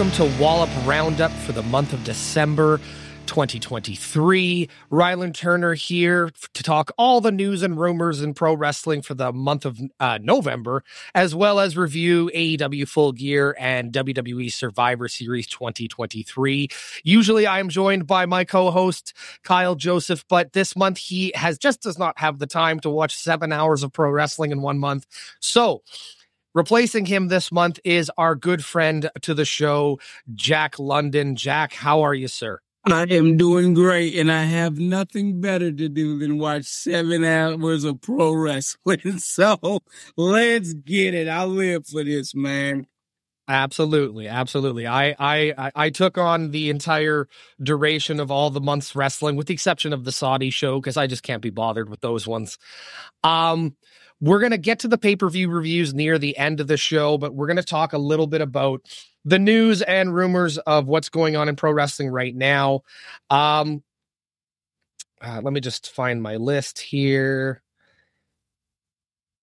welcome to Wallop Wroundup for the month of December 2023. Rylan Turner here to talk all the news and rumors in pro wrestling for the month of uh, November, as well as review AEW Full Gear and WWE Survivor Series 2023. Usually I am joined by my co-host Kyle Joseph, but this month he has just does not have the time to watch seven hours of pro wrestling in one month. So Replacing him this month is our good friend to the show, Jack London. Jack, how are you, sir? I am doing great, and I have nothing better to do than watch seven hours of pro wrestling. So let's get it. I live for this, man. Absolutely, absolutely. I, I I took on the entire duration of all the months wrestling, with the exception of the Saudi show, because I just can't be bothered with those ones. Um, we're gonna get to the pay per view reviews near the end of the show, but we're gonna talk a little bit about the news and rumors of what's going on in pro wrestling right now. Um, uh, let me just find my list here.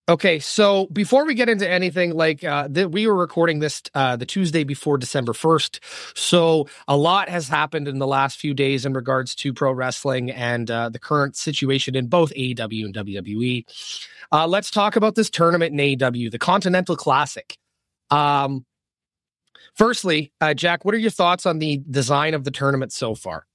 Okay, so before we get into anything, like uh, th- we were recording this uh, the Tuesday before December first, so a lot has happened in the last few days in regards to pro wrestling and uh, the current situation in both AEW and WWE. Uh, let's talk about this tournament in AEW, the Continental Classic. Um, firstly, uh, Jack, what are your thoughts on the design of the tournament so far?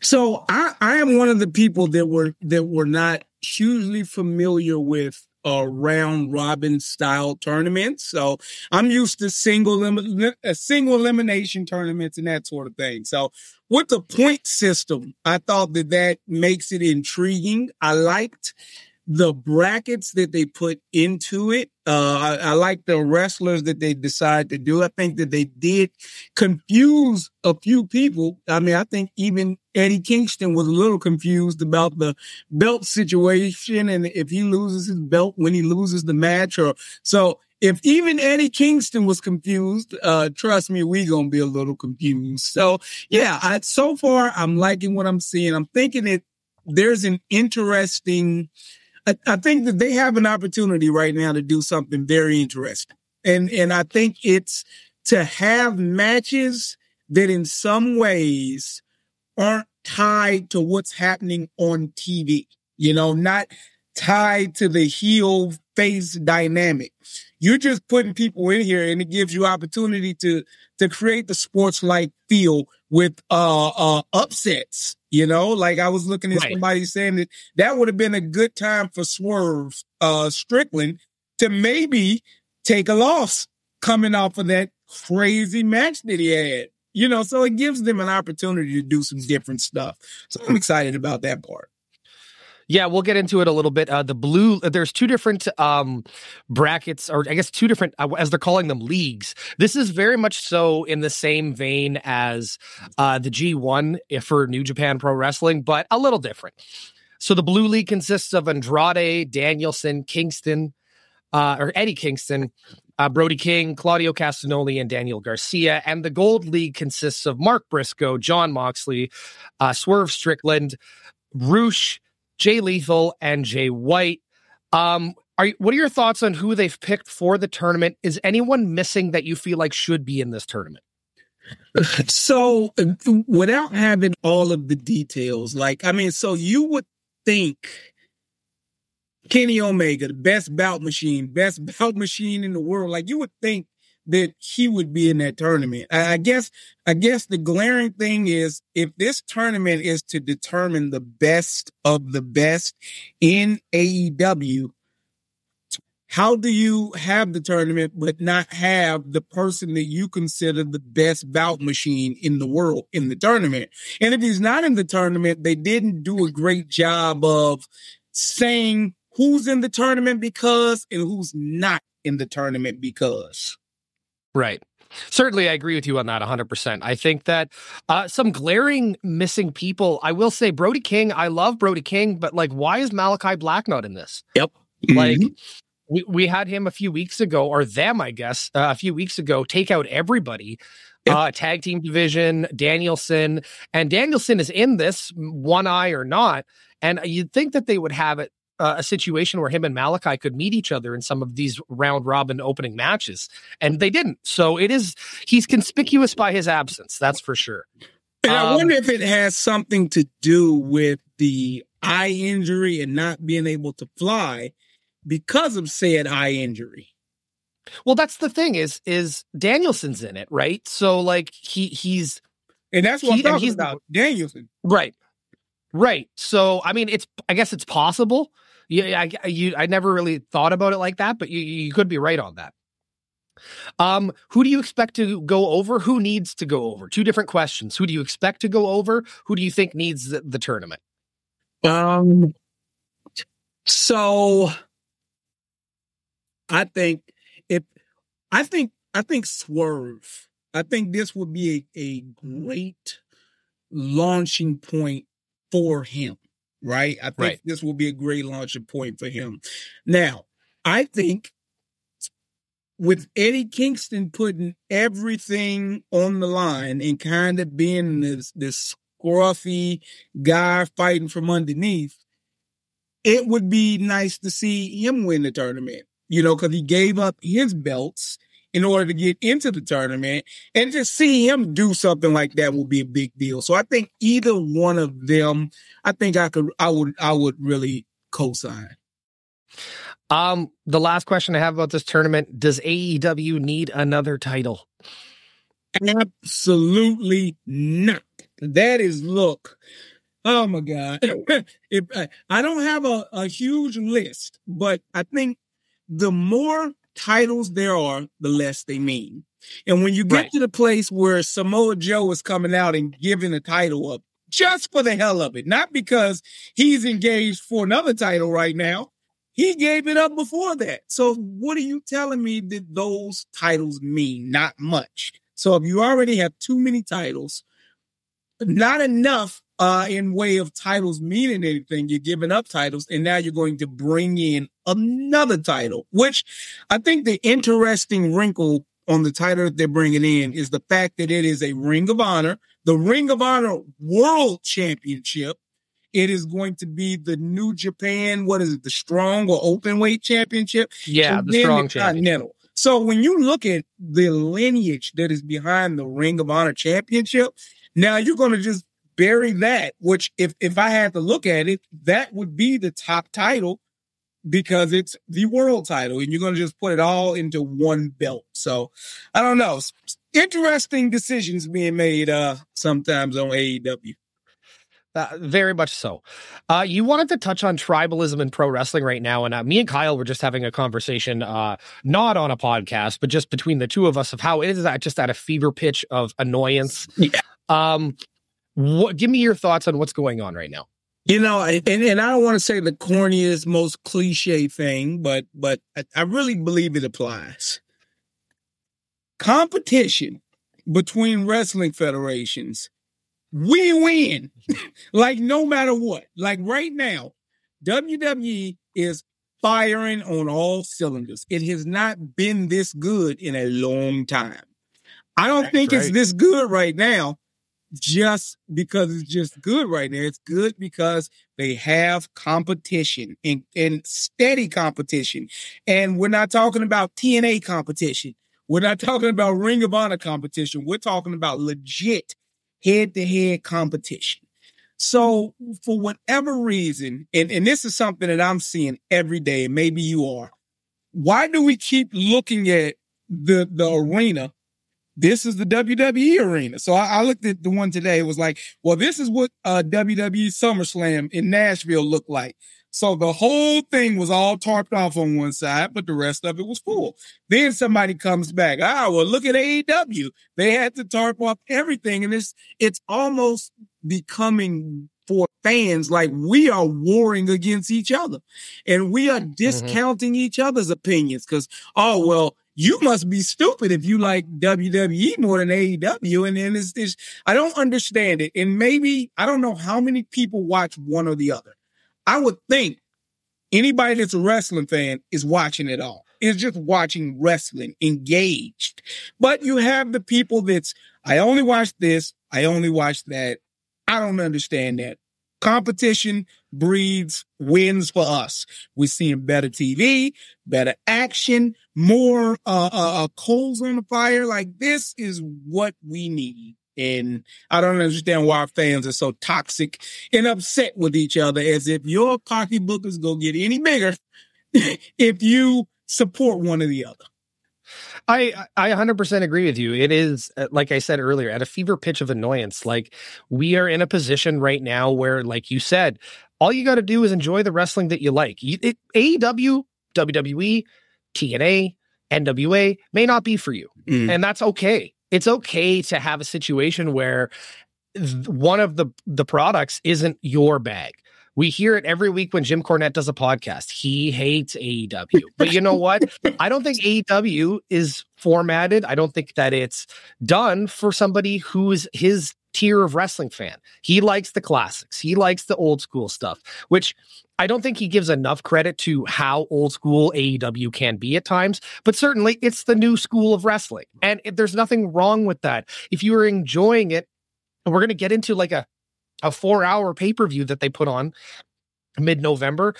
So I, I am one of the people that were that were not hugely familiar with a round robin style tournament. So I'm used to single a single elimination tournaments and that sort of thing. So with the point system, I thought that that makes it intriguing. I liked the brackets that they put into it. Uh, I, I like the wrestlers that they decide to do. I think that they did confuse a few people. I mean, I think even Eddie Kingston was a little confused about the belt situation and if he loses his belt when he loses the match or so. If even Eddie Kingston was confused, uh, trust me, we gonna be a little confused. So yeah, I, so far I'm liking what I'm seeing. I'm thinking that there's an interesting, I, I think that they have an opportunity right now to do something very interesting. And, and I think it's to have matches that in some ways aren't tied to what's happening on TV, you know, not tied to the heel face dynamic. You're just putting people in here and it gives you opportunity to, to create the sports like feel with, uh, uh, upsets, you know, like I was looking at Right. somebody saying that that would have been a good time for Swerve, uh, Strickland to maybe take a loss coming off of that crazy match that he had. You know, so it gives them an opportunity to do some different stuff. So I'm excited about that part. Yeah, we'll get into it a little bit. Uh, the blue, there's two different um, brackets, or I guess two different, uh, as they're calling them, leagues. This is very much so in the same vein as uh, the G1 for New Japan Pro Wrestling, but a little different. So the blue league consists of Andrade, Danielson, Kingston, uh, or Eddie Kingston, uh, Brody King, Claudio Castagnoli, and Daniel Garcia. And the gold league consists of Mark Briscoe, Jon Moxley, uh, Swerve Strickland, Rush, Jay Lethal, and Jay White. Um, are you- what are your thoughts on who they've picked for the tournament? Is anyone missing that you feel like should be in this tournament? So uh, without having all of the details, like, I mean, so you would think Kenny Omega, the best bout machine, best bout machine in the world, like you would think that he would be in that tournament. I guess, I guess the glaring thing is if this tournament is to determine the best of the best in AEW, how do you have the tournament but not have the person that you consider the best bout machine in the world in the tournament? And if he's not in the tournament, they didn't do a great job of saying who's in the tournament because and who's not in the tournament because. Right. Certainly, I agree with you on that 100%. I think that uh, some glaring missing people, I will say Brody King, I love Brody King, but like, why is Malachi Black not in this? Yep. Like, Mhm. we, we had him a few weeks ago, or them, I guess, uh, a few weeks ago, take out everybody. Yep. Uh, tag team division, Danielson, and Danielson is in this, one eye or not. And you'd think that they would have it uh, a situation where him and Malachi could meet each other in some of these round robin opening matches, and they didn't. So it is he's conspicuous by his absence. That's for sure. And um, I wonder if it has something to do with the eye injury and not being able to fly because of said eye injury. Well, that's the thing is is Danielson's in it, right? So like he he's and that's what he, I'm talking about. Danielson. Right. Right. So I mean it's I guess it's possible. Yeah, I you I never really thought about it like that, but you you could be right on that. Um, who do you expect to go over? Who needs to go over? Two different questions. Who do you expect to go over? Who do you think needs the, the tournament? Um, so I think if I think I think Swerve. I think this would be a, a great launching point for him. Right. I think right. this will be a great launching point for him. Now, I think with Eddie Kingston putting everything on the line and kind of being this this scruffy guy fighting from underneath, it would be nice to see him win the tournament. You know, because he gave up his belts in order to get into the tournament, and to see him do something like that would be a big deal. So I think either one of them, I think I could, I would, I would really co-sign. Um, the last question I have about this tournament: Does AEW need another title? Absolutely not. That is look. Oh my God. if, I don't have a, a huge list, but I think the more titles there are, the less they mean. And when you get right. to the place where Samoa Joe is coming out and giving a title up just for the hell of it, not because he's engaged for another title right now, he gave it up before that. So what are you telling me that those titles mean? Not much. So if you already have too many titles, not enough uh, in way of titles meaning anything, you're giving up titles, and now you're going to bring in another title, which I think the interesting wrinkle on the title that they're bringing in is the fact that it is a Ring of Honor, the Ring of Honor World Championship, it is going to be the New Japan, what is it, the strong or open weight championship? Yeah, the strong the continental. So when you look at the lineage that is behind the Ring of Honor championship, now you're going to just bury that, which if, if I had to look at it, that would be the top title because it's the world title and you're going to just put it all into one belt. So I don't know. Interesting decisions being made, uh, sometimes on AEW. Uh, very much so. Uh, you wanted to touch on tribalism in pro wrestling right now, and uh, me and Kyle were just having a conversation, uh, not on a podcast, but just between the two of us of how it is at just at a fever pitch of annoyance. Yeah. Um, what? Give me your thoughts on what's going on right now. You know, and, and I don't want to say the corniest, most cliche thing, but but I, I really believe it applies. Competition between wrestling federations we win. like no matter what. Like right now, WWE is firing on all cylinders. It has not been this good in a long time. I don't That's think right. it's this good right now just because it's just good right now. It's good because they have competition and, and steady competition. And we're not talking about TNA competition. We're not talking about Ring of Honor competition. We're talking about legit head to head competition. So for whatever reason, and, and this is something that I'm seeing every day, and maybe you are, why do we keep looking at the, the arena? This is the WWE arena. So I, I looked at the one today. It was like, well, this is what uh, WWE SummerSlam in Nashville looked like. So the whole thing was all tarped off on one side, but the rest of it was full. Then somebody comes back. Ah, well, look at AEW. They had to tarp off everything. And it's, it's almost becoming for fans like we are warring against each other and we are mm-hmm. discounting mm-hmm. each other's opinions because, oh, well, you must be stupid if you like WWE more than AEW. And then it's this, I don't understand it. And maybe, I don't know how many people watch one or the other. I would think anybody that's a wrestling fan is watching it all. Is just watching wrestling, engaged. But you have the people that's, I only watch this, I only watch that. I don't understand that. competition breeds wins for us. We're seeing better TV, better action, more uh, uh, uh, coals on the fire. Like this is what we need. And I don't understand why fans are so toxic and upset with each other as if your pocketbook is going to get any bigger if you support one or the other. I I 100% agree with you. It is uh, like I said earlier at a fever pitch of annoyance. Like we are in a position right now where like you said, all you got to do is enjoy the wrestling that you like. it, AEW, WWE, TNA, NWA may not be for you. Mm. And that's okay. It's okay to have a situation where one of the the products isn't your bag. We hear it every week when Jim Cornette does a podcast. He hates AEW. But you know what? I don't think AEW is formatted. I don't think that it's done for somebody who's his tier of wrestling fan. He likes the classics. He likes the old school stuff, which I don't think he gives enough credit to how old school AEW can be at times, but certainly it's the new school of wrestling. And there's nothing wrong with that. If you are enjoying it, and we're going to get into like a a four hour pay per view that they put on mid November,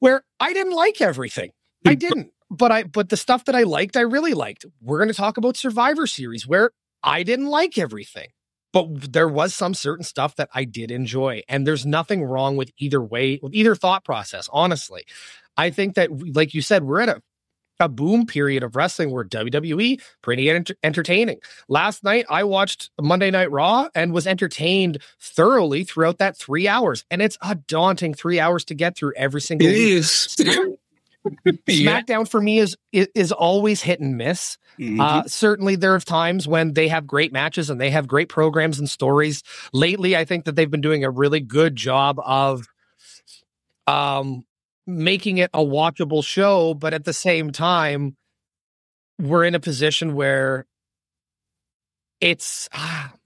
where I didn't like everything. I didn't, but I but the stuff that I liked, I really liked. We're going to talk about Survivor Series, where I didn't like everything, but there was some certain stuff that I did enjoy, and there's nothing wrong with either way, with either thought process. Honestly, I think that, like you said, we're at a a boom period of wrestling where WWE pretty enter- entertaining. Last night I watched Monday Night Raw and was entertained thoroughly throughout that 3 hours and it's a daunting 3 hours to get through every single It week. is. SmackDown for me is, is, is always hit and miss. Mm-hmm. Uh, certainly, there are times when they have great matches and they have great programs and stories. Lately, I think that they've been doing a really good job of um making it a watchable show, but at the same time, we're in a position where it's. Ah,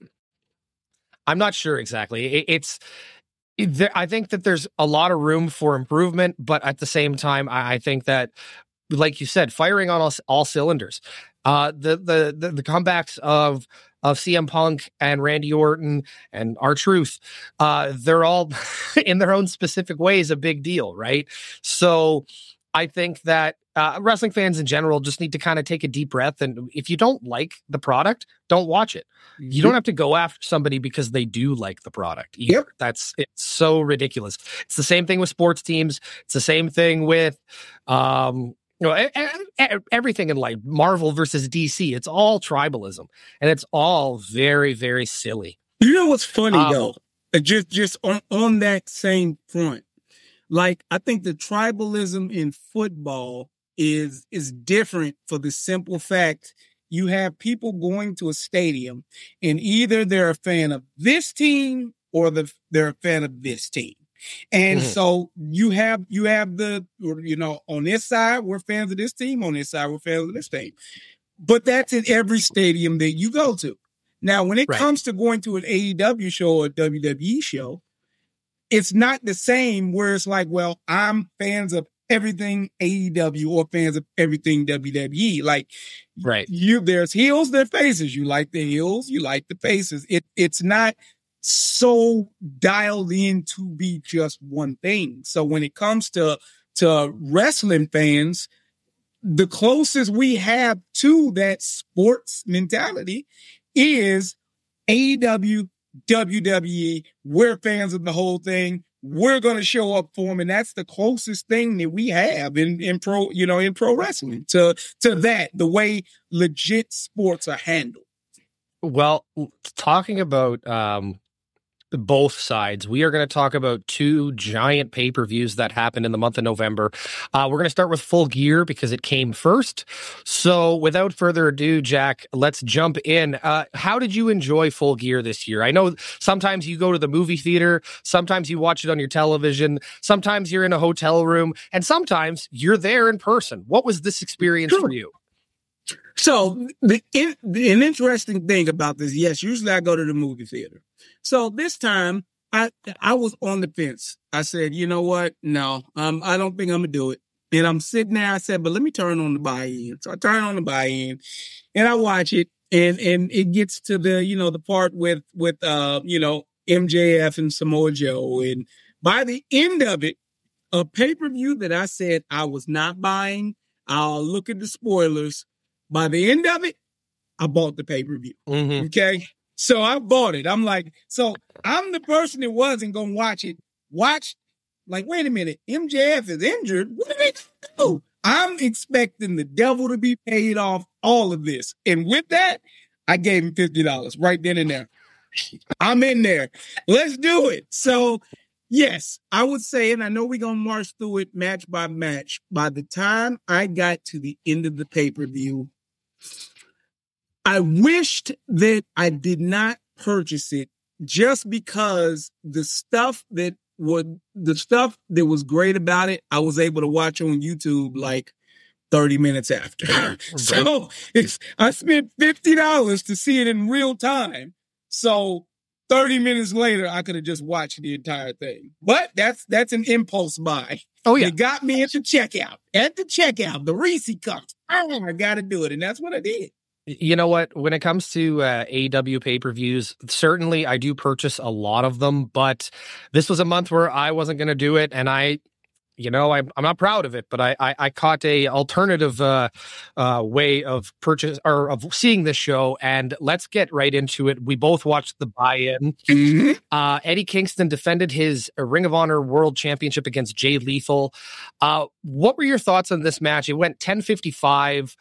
I'm not sure exactly. It, it's. I think that there's a lot of room for improvement, but at the same time, I, I think that, like you said, firing on all, all cylinders. Uh, the, the the the comebacks of of CM Punk and Randy Orton and R-Truth, uh, they're all in their own specific ways a big deal, right? So I think that uh, wrestling fans in general just need to kind of take a deep breath. And if you don't like the product, don't watch it. You don't have to go after somebody because they do like the product. Either. Yep. That's it's so ridiculous. It's the same thing with sports teams. It's the same thing with um, you know, everything in life, Marvel versus DC, it's all tribalism, and it's all very, very silly. You know what's funny um, though? Just, just on on that same front, like I think the tribalism in football is is different for the simple fact you have people going to a stadium and either they're a fan of this team or the, they're a fan of this team. And mm-hmm. so you have you have the you know on this side we're fans of this team, on this side we're fans of this team. But that's in every stadium that you go to. Now, when it right. comes to going to an AEW show or WWE show, it's not the same where it's like, well, I'm fans of everything AEW or fans of everything WWE. Like, right? You there's heels, there faces. You like the heels, you like the faces. It it's not so dialed in to be just one thing. So when it comes to to wrestling fans, the closest we have to that sports mentality is AEW, WWE. We're fans of the whole thing. We're going to show up for them. And that's the closest thing that we have in, in pro, you know, in pro wrestling to, to that, the way legit sports are handled. Well, talking about, um, both sides. We are going to talk about two giant pay per views that happened in the month of November. Uh, we're going to start with Full Gear because it came first. So, without further ado, Jack, let's jump in. Uh, how did you enjoy Full Gear this year? I know sometimes you go to the movie theater, sometimes you watch it on your television, sometimes you're in a hotel room, and sometimes you're there in person. What was this experience for you? So the, the, an interesting thing about this, yes, usually I go to the movie theater. So this time I I was on the fence. I said, you know what? No, um, I don't think I'm gonna do it. And I'm sitting there. I said, but let me turn on the buy-in. So I turn on the buy-in, and I watch it, and and it gets to the you know the part with with uh you know MJF and Samoa Joe. And by the end of it, a pay per view that I said I was not buying, I'll look at the spoilers. By the end of it, I bought the pay per view. Mhm. Okay. So I bought it. I'm like, so I'm the person that wasn't to watch it. Watch, like, wait a minute. MJF is injured. What did they do? I'm expecting the devil to be paid off all of this. And with that, I gave him $50 right then and there. I'm in there. Let's do it. So, yes, I would say, and I know we're to march through it match by match. By the time I got to the end of the pay per view, I wished that I did not purchase it just because the stuff that would the stuff that was great about it, I was able to watch on YouTube like 30 minutes after. so it's I spent $50 to see it in real time. So 30 minutes later, I could have just watched the entire thing. But that's that's an impulse buy. Oh yeah. It got me at the checkout. At the checkout, the Reese cups. Oh, I gotta do it. And that's what I did. You know what? When it comes to uh, AW pay per views, certainly I do purchase a lot of them, but this was a month where I wasn't going to do it, and I, you know, I, I'm not proud of it, but I I, I caught a alternative uh, uh, way of purchase or of seeing this show, and let's get right into it. We both watched the buy-in. Uh, Eddie Kingston defended his Ring of Honor World Championship against Jay Lethal. Uh, what were your thoughts on this match? It went 1055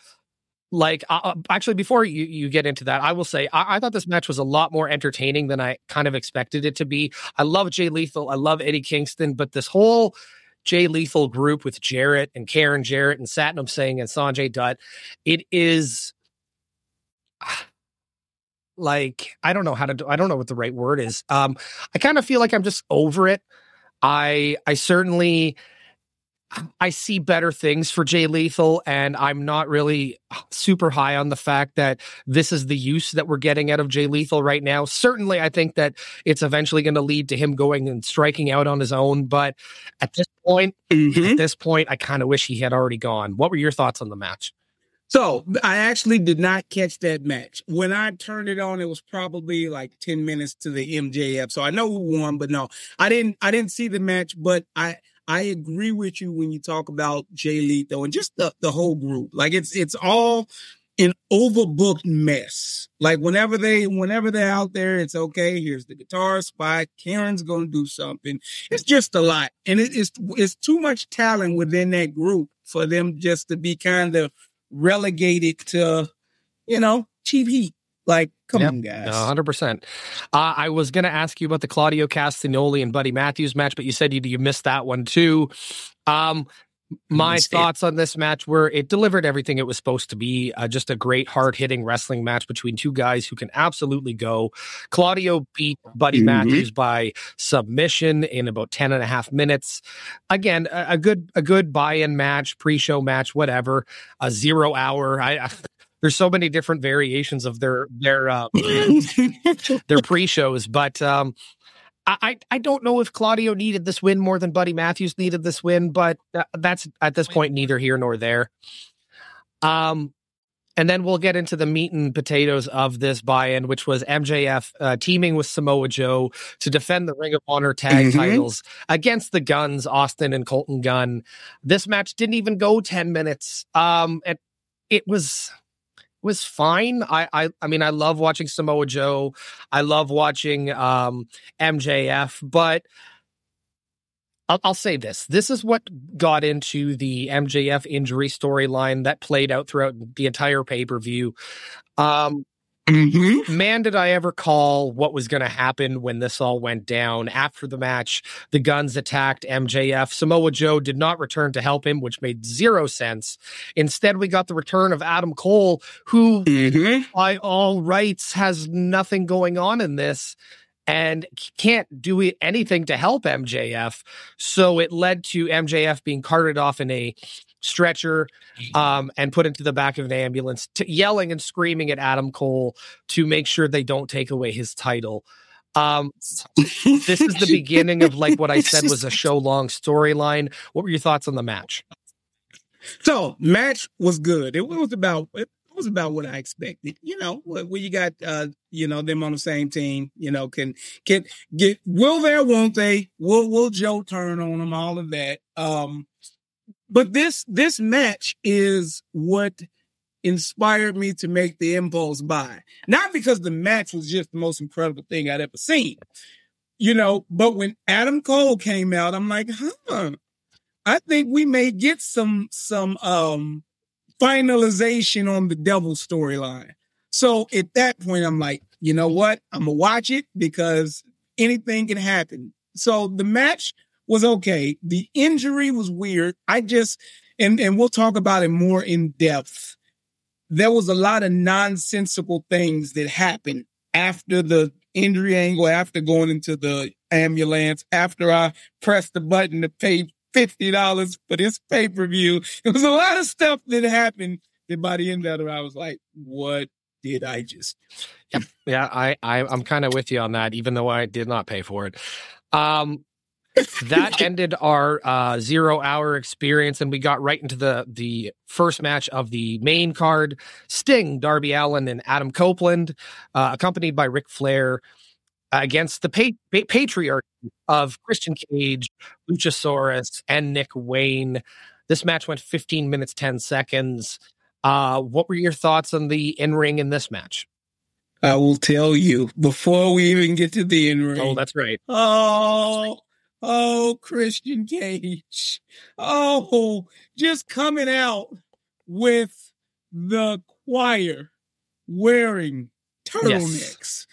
like uh, uh, actually before you, you get into that i will say I, I thought this match was a lot more entertaining than i kind of expected it to be. I love jay lethal i love eddie kingston but this whole jay lethal group with jarrett and karen jarrett and satnam singh and sanjay dutt it is like i don't know how to do i don't know what the right word is. Um i kind of feel like i'm just over it. I i certainly I see better things for Jay Lethal, and I'm not really super high on the fact that this is the use that we're getting out of Jay Lethal right now. Certainly, I think that it's eventually going to lead to him going and striking out on his own. But at this point, mm-hmm. at this point, I kind of wish he had already gone. What were your thoughts on the match? So I actually did not catch that match. When I turned it on, it was probably like 10 minutes to the MJF. So I know who won, but no, I didn't I didn't see the match, but I I agree with you when you talk about Jay Lethal and just the, the whole group. Like it's it's all an overbooked mess. Like whenever they whenever they're out there, it's okay. Here's the guitar spot. Karen's gonna do something. It's just a lot, and it's it's too much talent within that group for them just to be kind of relegated to, you know, cheap heat. Like, come Yep. on, guys. No, hundred percent. Uh, I was going to ask you about the Claudio Castagnoli and Buddy Matthews match, but you said you, you missed that one too. Um, my thoughts on this match were it delivered everything it was supposed to be. Uh, just a great, hard hitting wrestling match between two guys who can absolutely go. Claudio beat Buddy Mhm. Matthews by submission in about 10 and a half minutes. Again, a, a good, a good buy in match, pre show match, whatever, a zero hour. I, I there's so many different variations of their, their, uh, their pre-shows, but um, I I don't know if Claudio needed this win more than Buddy Matthews needed this win, but uh, that's at this point neither here nor there. Um, and then we'll get into the meat and potatoes of this buy-in, which was MJF uh, teaming with Samoa Joe to defend the Ring of Honor tag Mhm. titles against the Gunns, Austin and Colton Gunn. This match didn't even go ten minutes. Um, it it was was fine. I, I I mean I love watching Samoa Joe. I love watching um MJF, but I'll, I'll say this. This is what got into the MJF injury storyline that played out throughout the entire pay-per-view. Um Mhm. man, did I ever call what was going to happen when this all went down. After the match, the Gunns attacked MJF. Samoa Joe did not return to help him, which made zero sense. Instead, we got the return of Adam Cole, who, Mhm. by all rights, has nothing going on in this and can't do anything to help MJF. So it led to MJF being carted off in a stretcher um, and put into the back of an ambulance, to yelling and screaming at Adam Cole to make sure they don't take away his title. Um, this is the beginning of like what I said was a show long storyline. What were your thoughts on the match? So match was good. It was about it was about what I expected. You know, when you got uh, you know, them on the same team, you know, can can get will there, won't they? Will will Joe turn on them, all of that. Um but this this match is what inspired me to make the impulse buy. Not because the match was just the most incredible thing I'd ever seen, you know, but when Adam Cole came out, I'm like, huh, I think we may get some some um finalization on the devil storyline. So at that point, I'm like, you know what? I'm gonna watch it because anything can happen. So the match was okay. The injury was weird. I just and and we'll talk about it more in depth. There was a lot of nonsensical things that happened after the injury angle, after going into the ambulance, after I pressed the button to pay fifty dollars for this pay per view. It was a lot of stuff that happened that by the end of it, I was like, "What did I just?" Yeah, I, I I'm kind of with you on that, even though I did not pay for it. Um, that ended our uh, zero hour experience, and we got right into the the first match of the main card: Sting, Darby Allin, and Adam Copeland, uh, accompanied by Ric Flair against the pa- pa- patriarch of Christian Cage, Luchasaurus, and Nick Wayne. This match went 15 minutes 10 seconds. Uh, what were your thoughts on the in ring in this match? I will tell you before we even get to the in ring. Oh, that's right. Oh, oh, Christian Cage. Oh, just coming out with the choir wearing turtlenecks. Yes.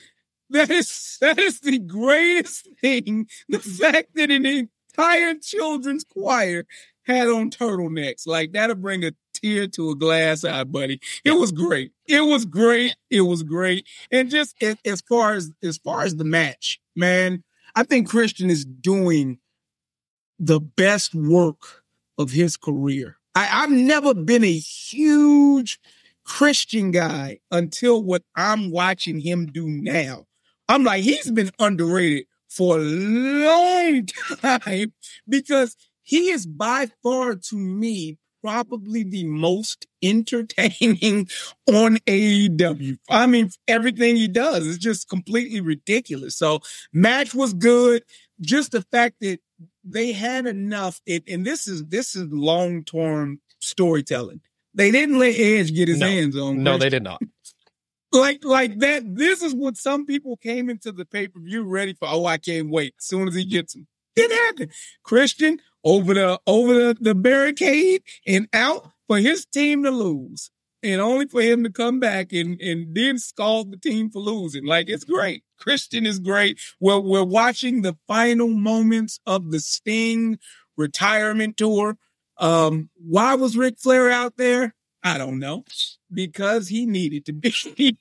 That is that is the greatest thing. The fact that an entire children's choir had on turtlenecks. Like that'll bring a tear to a glass eye, buddy. It was great. It was great. It was great. And just as, as far as as far as the match, man, I think Christian is doing the best work of his career. I, I've never been a huge Christian guy until what I'm watching him do now. I'm like, he's been underrated for a long time because he is by far to me probably the most entertaining on AEW. I mean, everything he does is just completely ridiculous. So match was good. Just the fact that they had enough, it, and this is this is long term storytelling. They didn't let Edge get his no, hands on. No, they did not like like that. This is what some people came into the pay per view ready for. Oh, I can't wait. As soon as he gets him, it happened. Christian over the over the, the barricade and out for his team to lose, and only for him to come back and and then scald the team for losing. Like it's great. Christian is great. We're we're watching the final moments of the Sting retirement tour. Um, why was Ric Flair out there? I don't know because he needed to be.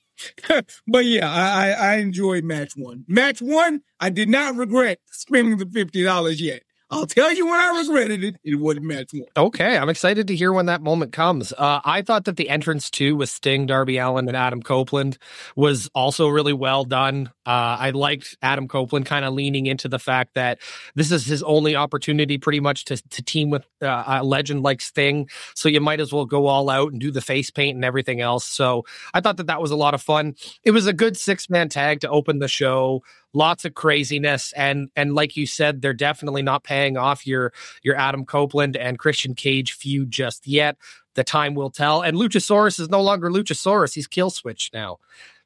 but yeah, I, I enjoyed match one. Match one, I did not regret spending the fifty dollars yet. I'll tell you when I regretted it. It wasn't match one. Okay, I'm excited to hear when that moment comes. Uh, I thought that the entrance too with Sting, Darby Allin, and Adam Copeland was also really well done. Uh, I liked Adam Copeland kind of leaning into the fact that this is his only opportunity, pretty much, to to team with uh, a legend like Sting. So you might as well go all out and do the face paint and everything else. So I thought that that was a lot of fun. It was a good six man tag to open the show lots of craziness. And and like you said they're definitely not paying off your your Adam Copeland and Christian Cage feud just yet. The time will tell. And Luchasaurus is no longer Luchasaurus. He's Killswitch now.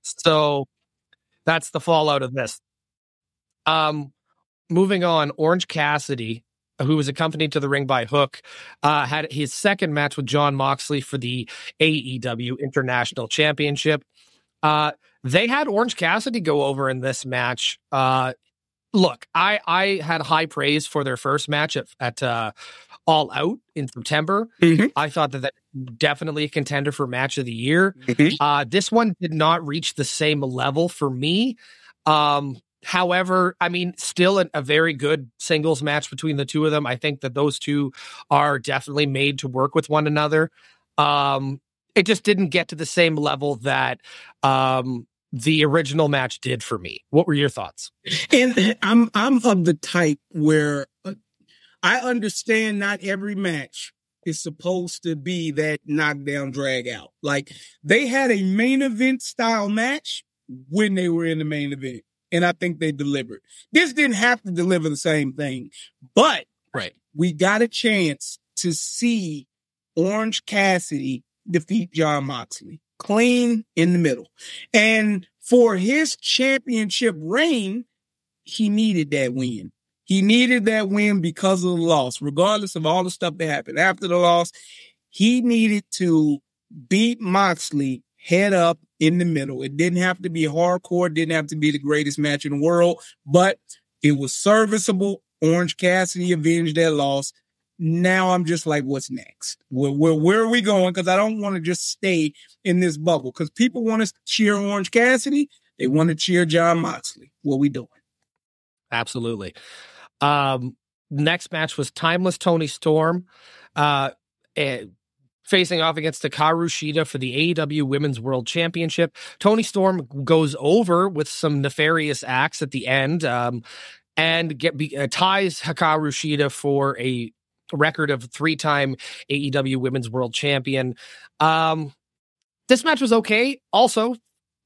So that's the fallout of this. Um moving on Orange Cassidy who was accompanied to the ring by Hook, uh, had his second match with Jon Moxley for the AEW International Championship. Uh, they had Orange Cassidy go over in this match. Uh, look, I I had high praise for their first match at, at uh, All Out in September. Mm-hmm. I thought that that definitely a contender for match of the year. Mm-hmm. Uh, this one did not reach the same level for me. Um, however, I mean, still a, a, very good singles match between the two of them. I think that those two are definitely made to work with one another. Um, it just didn't get to the same level that um, the original match did for me. What were your thoughts? And I'm I'm of the type where uh, I understand not every match is supposed to be that knockdown drag out. Like they had a main event style match when they were in the main event. And I think they delivered. This didn't have to deliver the same thing, but right. we got a chance to see Orange Cassidy defeat Jon Moxley clean in the middle. And for his championship reign, he needed that win. He needed that win because of the loss, regardless of all the stuff that happened after the loss. He needed to beat Moxley head up in the middle. It didn't have to be hardcore, didn't have to be the greatest match in the world, but it was serviceable. Orange Cassidy avenged that loss. Now I'm just like, what's next? Where, where, where are we going? Because I don't want to just stay in this bubble. Because people want to cheer Orange Cassidy, they want to cheer Jon Moxley. What are we doing? Absolutely. Um, next match was Timeless Toni Storm, uh, eh, facing off against Hikaru Shida for the AEW Women's World Championship. Toni Storm goes over with some nefarious acts at the end, um, and get uh, ties Hikaru Shida for a record of three-time AEW Women's World Champion. Um, this match was okay. Also,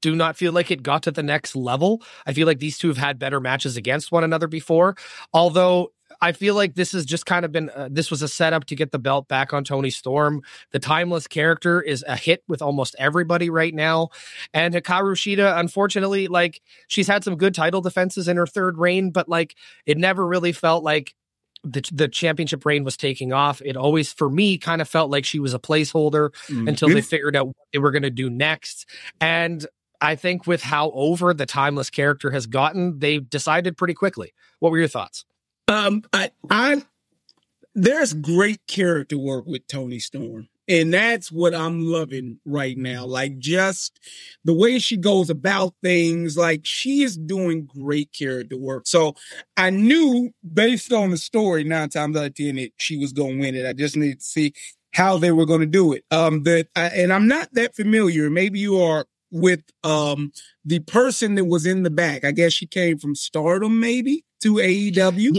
do not feel like it got to the next level. I feel like these two have had better matches against one another before. Although I feel like this has just kind of been uh, this was a setup to get the belt back on Toni Storm. The timeless character is a hit with almost everybody right now, and Hikaru Shida, unfortunately, like she's had some good title defenses in her third reign, but like it never really felt like the the championship reign was taking off. It always, for me, kind of felt like she was a placeholder mm-hmm. until they figured out what they were going to do next. And I think with how over the timeless character has gotten, they decided pretty quickly. What were your thoughts? Um, I, I, there's great character work with Toni Storm. And that's what I'm loving right now. Like just the way she goes about things, like she is doing great character work. So I knew based on the story nine times out of ten that she was going to win it. I just needed to see how they were going to do it. Um, that I, and I'm not that familiar. Maybe you are with um the person that was in the back. I guess she came from Stardom, maybe to AEW.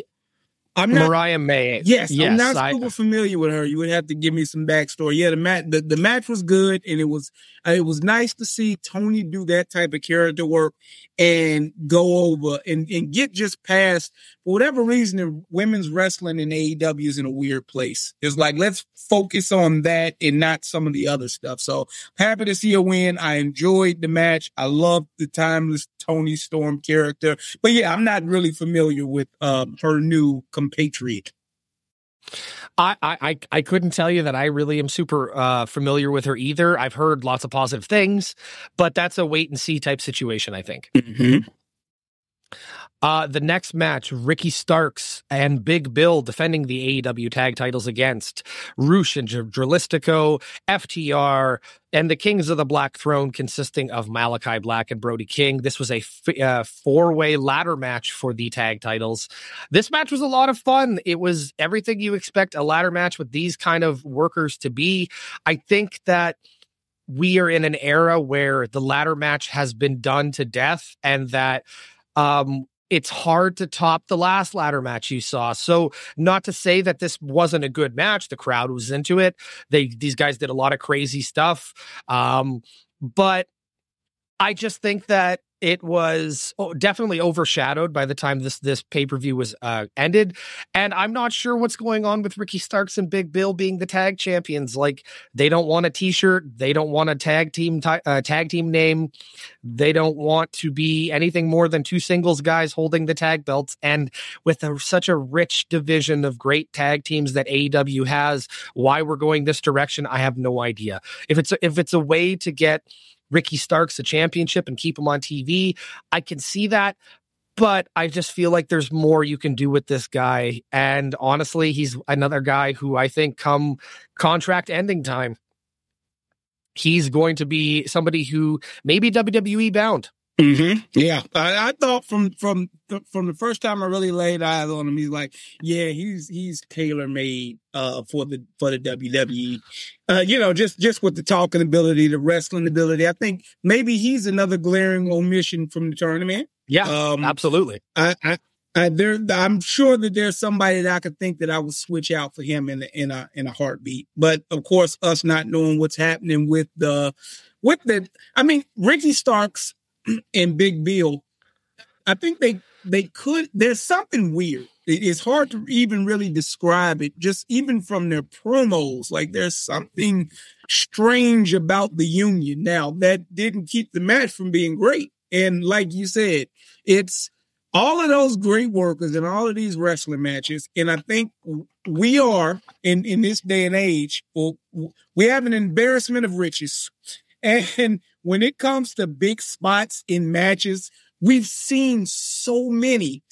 I'm not Mariah May. Yes, yes I'm not I, super familiar with her. You would have to give me some backstory. Yeah, the match the, the match was good, and it was uh, it was nice to see Toni do that type of character work and go over and, and get just past for whatever reason. Women's wrestling in AEW is in a weird place. It's like let's focus on that and not some of the other stuff. So happy to see a win. I enjoyed the match. I love the timeless Toni Storm character, but yeah, I'm not really familiar with um, her new compatriot. I, I I couldn't tell you that I really am super uh, familiar with her either. I've heard lots of positive things, but that's a wait and see type situation. I think. Mm-hmm. Uh, the next match, Ricky Starks and Big Bill defending the AEW tag titles against Rush and Dralistico, FTR, and the Kings of the Black Throne, consisting of Malachi Black and Brody King. This was a f- uh, four way ladder match for the tag titles. This match was a lot of fun. It was everything you expect a ladder match with these kind of workers to be. I think that we are in an era where the ladder match has been done to death and that um, it's hard to top the last ladder match you saw. So, not to say that this wasn't a good match. The crowd was into it. They these guys did a lot of crazy stuff. Um, but I just think that it was oh, definitely overshadowed by the time this this pay per view was uh, ended, and I'm not sure what's going on with Ricky Starks and Big Bill being the tag champions. Like they don't want a T-shirt, they don't want a tag team uh, tag team name, they don't want to be anything more than two singles guys holding the tag belts. And with a, such a rich division of great tag teams that AEW has, why we're going this direction, I have no idea. If it's a, if it's a way to get Ricky Starks a championship and keep him on TV. I can see that, but I just feel like there's more you can do with this guy. And honestly, he's another guy who I think come contract ending time, he's going to be somebody who maybe WWE bound. Mm-hmm. Yeah, I, I, thought from from the, from the first time I really laid eyes on him, he's like, yeah, he's he's tailor made uh, for the for the WWE. Uh, you know, just just with the talking ability, the wrestling ability. I think maybe he's another glaring omission from the tournament. Yeah, um, absolutely. I, I Uh, there, I'm sure that there's somebody that I could think that I would switch out for him in a, in a in a heartbeat. But of course, us not knowing what's happening with the with the, I mean, Ricky Starks and Big Bill, I think they they could. There's something weird. It's hard to even really describe it. Just even from their promos, like there's something strange about the union. Now that didn't keep the match from being great. And like you said, it's all of those great workers and all of these wrestling matches. And I think we are in, in this day and age, well, we have an embarrassment of riches. And when it comes to big spots in matches, we've seen so many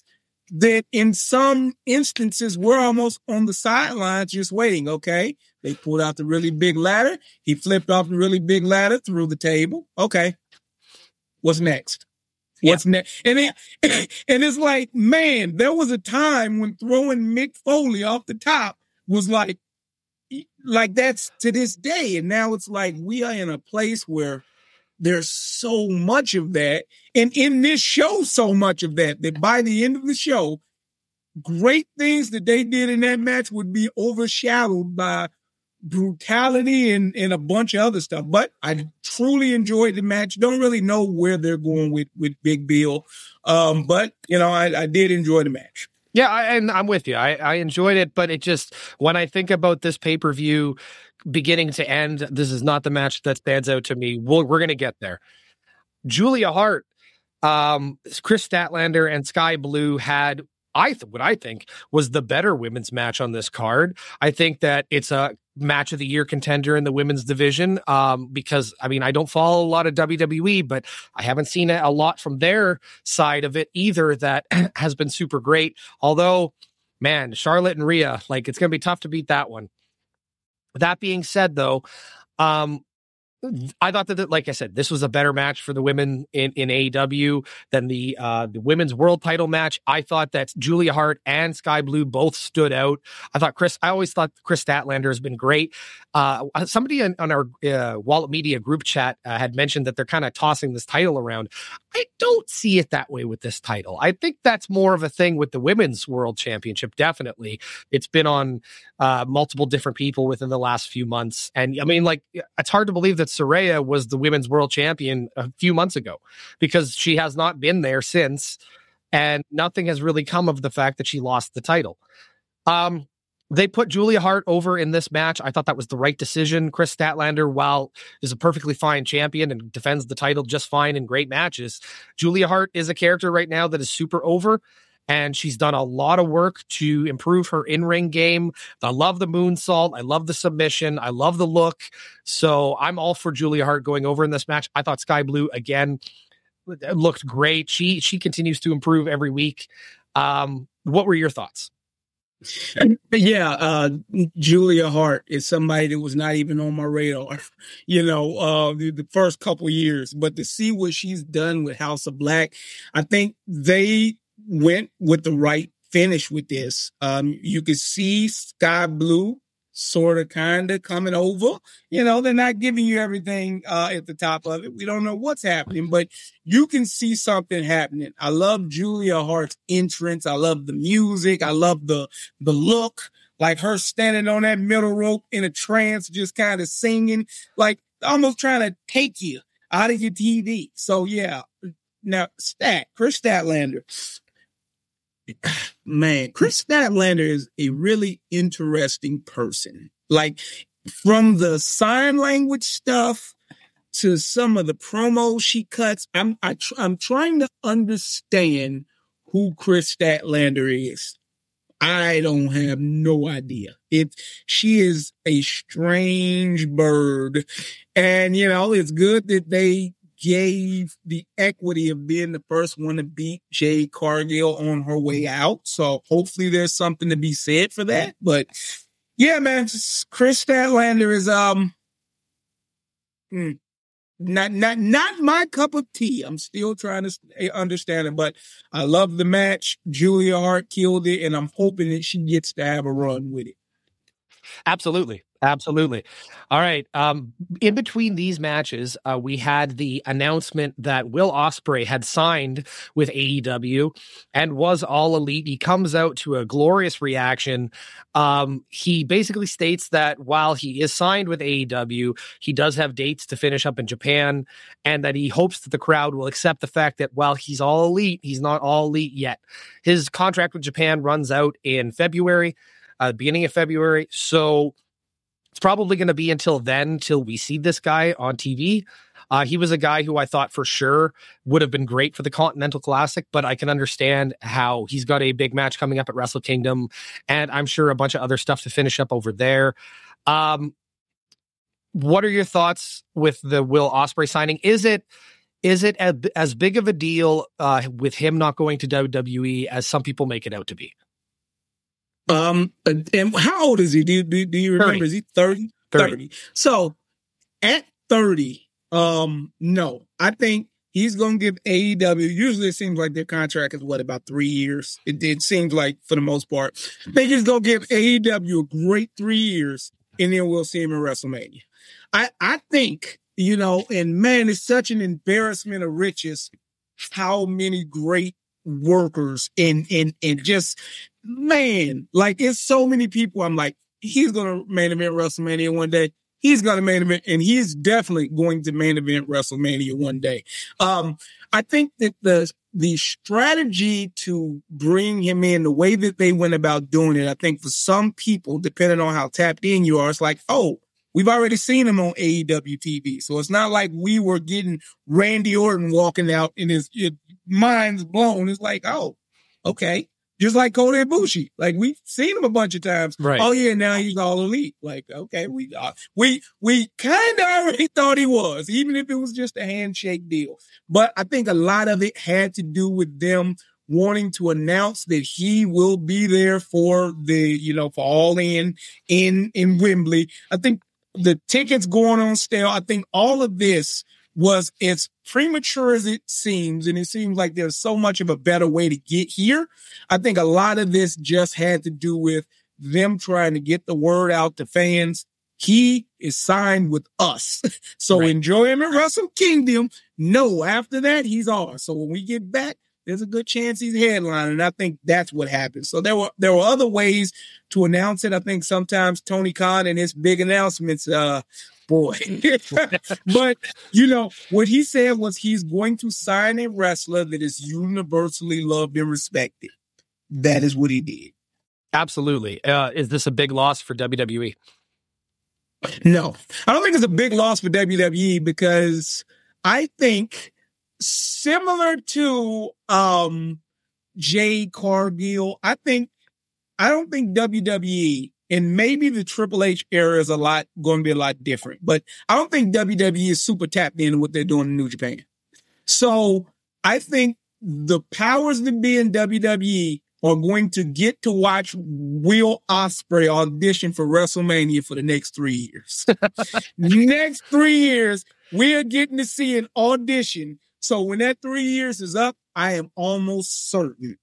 that in some instances we're almost on the sidelines just waiting. Okay. They pulled out the really big ladder. He flipped off the really big ladder through the table. Okay. What's next? What's yeah. next? And it, and it's like, man, there was a time when throwing Mick Foley off the top was like, like that's to this day. And now it's like we are in a place where there's so much of that. And in this show, so much of that, that by the end of the show, great things that they did in that match would be overshadowed by brutality and, and a bunch of other stuff. But I truly enjoyed the match. Don't really know where they're going with, with Big Bill. Um, but you know, I, I did enjoy the match. Yeah, I, and I'm with you. I, I enjoyed it, but it just when I think about this pay per view beginning to end, this is not the match that stands out to me. we we are going to get there. Julia Hart, um, Kris Statlander, and Skye Blue had I th- what I think was the better women's match on this card. I think that it's a match of the year contender in the women's division um, because I mean I don't follow a lot of WWE, but I haven't seen a lot from their side of it either that has been super great. Although, man, Charlotte and Rhea, like it's going to be tough to beat that one. That being said, though, um, I thought that, like I said, this was a better match for the women in, in AEW than the uh, the women's world title match. I thought that Julia Hart and Skye Blue both stood out. I thought Kris, I always thought Kris Statlander has been great. Uh, somebody on, on our uh, Wallop Media group chat uh, had mentioned that they're kind of tossing this title around. I don't see it that way with this title. I think that's more of a thing with the women's world championship. Definitely, it's been on uh, multiple different people within the last few months, and I mean, like, it's hard to believe that that Saraya was the women's world champion a few months ago because she has not been there since. And nothing has really come of the fact that she lost the title. Um, they put Julia Hart over in this match. I thought that was the right decision. Kris Statlander, while is a perfectly fine champion and defends the title just fine in great matches, Julia Hart is a character right now that is super over and she's done a lot of work to improve her in-ring game. I love the moonsault. I love the submission. I love the look. So I'm all for Julia Hart going over in this match. I thought Skye Blue again looked great. She she continues to improve every week. Um, what were your thoughts? Yeah, uh, Julia Hart is somebody that was not even on my radar, you know, uh, the, the first couple years. But to see what she's done with House of Black, I think they went with the right finish with this. Um, you could see Skye Blue sort of kind of coming over. You know, they're not giving you everything uh, at the top of it. We don't know what's happening, but you can see something happening. I love Julia Hart's entrance. I love the music. I love the the look. Like her standing on that middle rope in a trance, just kind of singing, like almost trying to take you out of your TV. So yeah. Now, Stat, Kris Statlander, man, Kris Statlander is a really interesting person. Like from the sign language stuff to some of the promos she cuts, I'm I tr- I'm trying to understand who Kris Statlander is. I don't have no idea. It she is a strange bird, and you know it's good that they gave the equity of being the first one to beat Jade Cargill on her way out. So hopefully there's something to be said for that. But yeah, man, Kris Statlander is um hmm, not not not my cup of tea. I'm still trying to eh, understand it, but I love the match. Julia Hart killed it, and I'm hoping that she gets to have a run with it. Absolutely. Absolutely. All right. Um, in between these matches, uh, we had the announcement that Will Ospreay had signed with AEW and was all elite. He comes out to a glorious reaction. Um, he basically states that while he is signed with AEW, he does have dates to finish up in Japan, and that he hopes that the crowd will accept the fact that while he's all elite, he's not all elite yet. His contract with Japan runs out in February, uh, beginning of February. So it's probably going to be until then till we see this guy on TV. Uh, he was a guy who I thought for sure would have been great for the Continental Classic, but I can understand how he's got a big match coming up at Wrestle Kingdom, and I'm sure a bunch of other stuff to finish up over there. Um, what are your thoughts with the Will Ospreay signing? Is it is it as, big of a deal uh, with him not going to WWE as some people make it out to be? Um, and how old is he? Do you, do, do you remember? 30. Is he 30? 30? 30. So at 30, um, no, I think he's going to give AEW, usually it seems like their contract is what, about three years? It, it seems like for the most part. I think he's going to give AEW a great three years and then we'll see him in WrestleMania. I, I think, you know, and man, it's such an embarrassment of riches how many great workers and and and just man, like it's so many people. I'm like, he's gonna main event WrestleMania one day. He's gonna main event, and he's definitely going to main event WrestleMania one day. Um, I think that the the strategy to bring him in, the way that they went about doing it, I think for some people, depending on how tapped in you are, it's like, oh, We've already seen him on AEW TV. So it's not like we were getting Randy Orton walking out and his, his mind's blown. It's like, oh, okay. Just like Kota Ibushi. Like we've seen him a bunch of times. Right. Oh yeah, now he's all elite. Like, okay, we uh, we we kind of already thought he was, even if it was just a handshake deal. But I think a lot of it had to do with them wanting to announce that he will be there for the, you know, for all in in in Wembley. I think the tickets going on sale. I think all of this was as premature as it seems, and it seems like there's so much of a better way to get here. I think a lot of this just had to do with them trying to get the word out to fans. He is signed with us. so right. enjoy him at Wrestle Kingdom. No, after that, he's ours. So when we get back, there's a good chance he's headlining. And I think that's what happened. So there were there were other ways to announce it. I think sometimes Tony Khan and his big announcements, uh, boy. but you know, what he said was he's going to sign a wrestler that is universally loved and respected. That is what he did. Absolutely. Uh, is this a big loss for WWE? No, I don't think it's a big loss for WWE because I think similar to um Jade Cargill, I think I don't think WWE and maybe the Triple H era is a lot going to be a lot different, but I don't think WWE is super tapped into what they're doing in New Japan. So I think the powers that be in WWE are going to get to watch Will Ospreay audition for WrestleMania for the next three years. next three years, we are getting to see an audition so when that three years is up, I am almost certain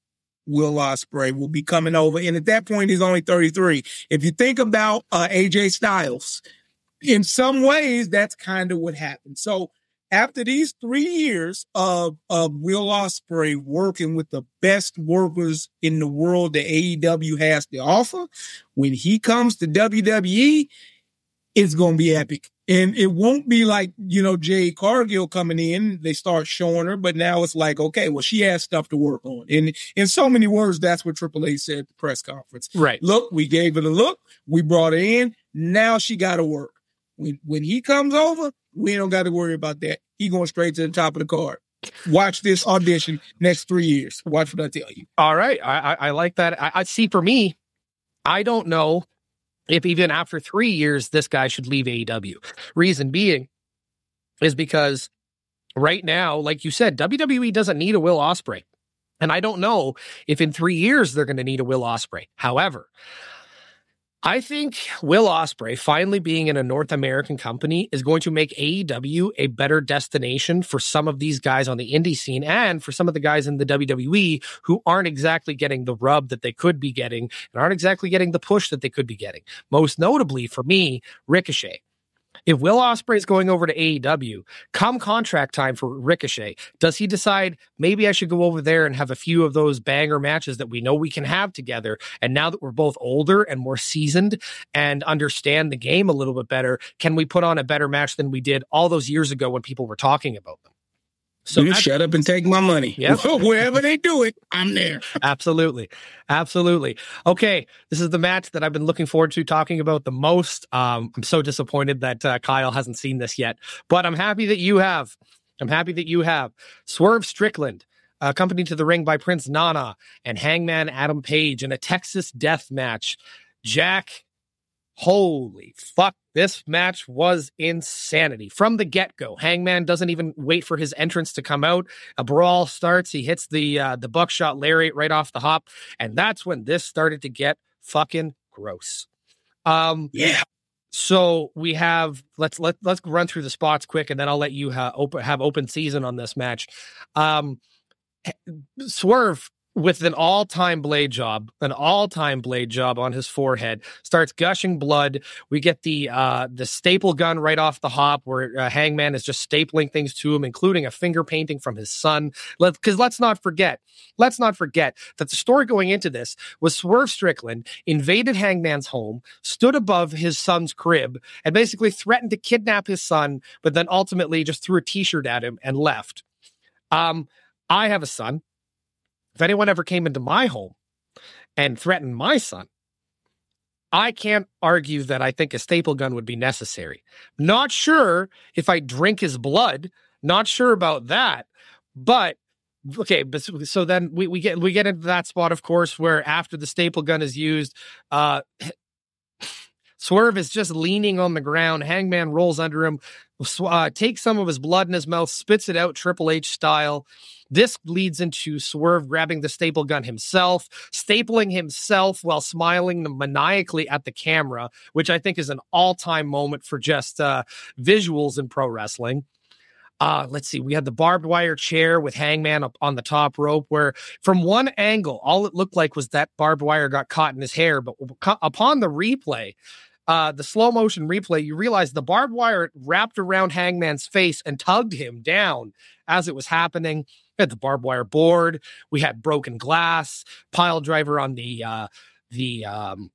Will Ospreay will be coming over. And at that point, he's only 33. If you think about uh, AJ Styles, in some ways, that's kind of what happened. So after these three years of, of Will Ospreay working with the best workers in the world that AEW has to offer, when he comes to WWE, it's going to be epic. And it won't be like, you know, Jade Cargill coming in, they start showing her, but now it's like, okay, well, she has stuff to work on. And in so many words, that's what Triple H said at the press conference. Right. Look, we gave it a look. We brought her in. Now she got to work. When, when he comes over, we don't got to worry about that. He going straight to the top of the card. Watch this audition next three years. Watch what I tell you. All right. I, I, I like that. I, I see for me, I don't know if even after three years, this guy should leave AEW. Reason being is because right now, like you said, WWE doesn't need a Will Ospreay. And I don't know if in three years they're going to need a Will Ospreay. However, I think Will Ospreay finally being in a North American company is going to make AEW a better destination for some of these guys on the indie scene and for some of the guys in the WWE who aren't exactly getting the rub that they could be getting and aren't exactly getting the push that they could be getting. Most notably for me, Ricochet. If Will Ospreay is going over to AEW, come contract time for Ricochet, does he decide maybe I should go over there and have a few of those banger matches that we know we can have together? And now that we're both older and more seasoned and understand the game a little bit better, can we put on a better match than we did all those years ago when people were talking about them? So you shut up and take my money. Yep. Wherever they do it, I'm there. Absolutely. Absolutely. Okay. This is the match that I've been looking forward to talking about the most. Um, I'm so disappointed that uh, Kyle hasn't seen this yet, but I'm happy that you have. I'm happy that you have. Swerve Strickland, accompanied to the ring by Prince Nana and Hangman Adam Page in a Texas death match. Jack, holy fuck this match was insanity from the get go. Hangman doesn't even wait for his entrance to come out. A brawl starts. He hits the uh, the buckshot lariat right off the hop, and that's when this started to get fucking gross. Um, yeah. So we have let's let let's run through the spots quick, and then I'll let you ha- open, have open season on this match. Um, Swerve with an all-time blade job, an all-time blade job on his forehead, starts gushing blood. We get the uh, the staple gun right off the hop, where uh, Hangman is just stapling things to him, including a finger painting from his son. Because Let, let's not forget, let's not forget that the story going into this was Swerve Strickland invaded Hangman's home, stood above his son's crib, and basically threatened to kidnap his son, but then ultimately just threw a T-shirt at him and left. Um, I have a son. If anyone ever came into my home and threatened my son, I can't argue that I think a staple gun would be necessary. Not sure if I drink his blood, not sure about that. But okay, so then we, we get we get into that spot, of course, where after the staple gun is used, uh Swerve is just leaning on the ground. Hangman rolls under him, uh, takes some of his blood in his mouth, spits it out Triple H style. This leads into Swerve grabbing the staple gun himself, stapling himself while smiling maniacally at the camera, which I think is an all time moment for just uh, visuals in pro wrestling. Uh, let's see. We had the barbed wire chair with Hangman up on the top rope, where from one angle, all it looked like was that barbed wire got caught in his hair. But upon the replay, uh, the slow motion replay, you realize the barbed wire wrapped around Hangman's face and tugged him down as it was happening. We had the barbed wire board. We had broken glass, pile driver on the uh, the um,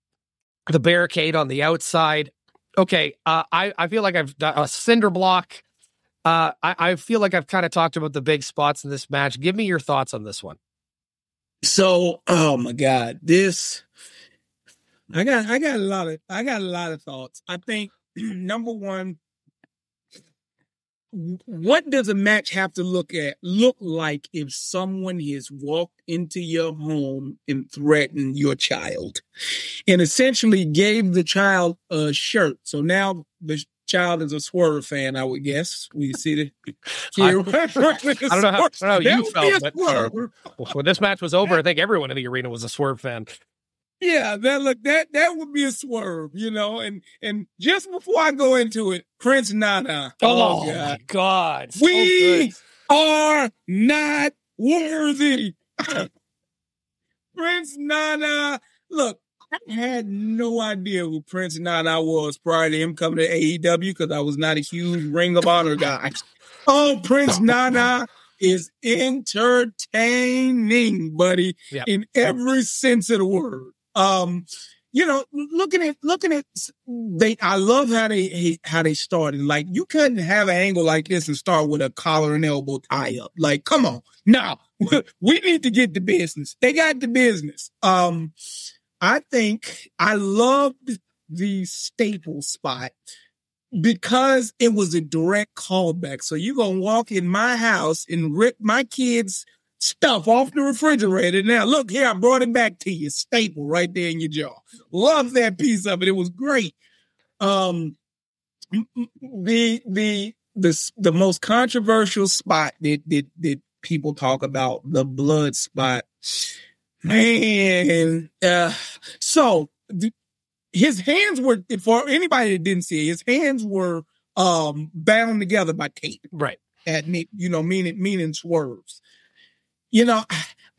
the barricade on the outside. Okay, uh, I I feel like I've done a cinder block. Uh, I, I feel like I've kind of talked about the big spots in this match. Give me your thoughts on this one. So, oh my God, this I got I got a lot of I got a lot of thoughts. I think number one, what does a match have to look at look like if someone has walked into your home and threatened your child? And essentially gave the child a shirt. So now the child is a swerve fan i would guess. We see the I, I, don't know how, I don't know how you felt but when this match was over i think everyone in the arena was a swerve fan yeah, that look that that would be a swerve, you know. And and just before I go into it, Prince Nana. Oh, oh God. my God, so we good. are not worthy. Prince Nana. Look, I had no idea who Prince Nana was prior to him coming to AEW because I was not a huge Ring of Honor guy. Oh, Prince Nana is entertaining, buddy, yep. in every sense of the word. Um, you know, looking at looking at they, I love how they how they started. Like you couldn't have an angle like this and start with a collar and elbow tie up. Like, come on, now we need to get the business. They got the business. Um, I think I loved the staple spot because it was a direct callback. So you're gonna walk in my house and rip my kids' stuff off the refrigerator. Now, look here, I brought it back to you. Staple right there in your jaw. Love that piece of it. It was great. Um, the the the the most controversial spot that that that people talk about the blood spot, man. Uh, so the, his hands were for anybody that didn't see it, his hands were um bound together by tape. Right. At you know, meaning meaning swerves. You know,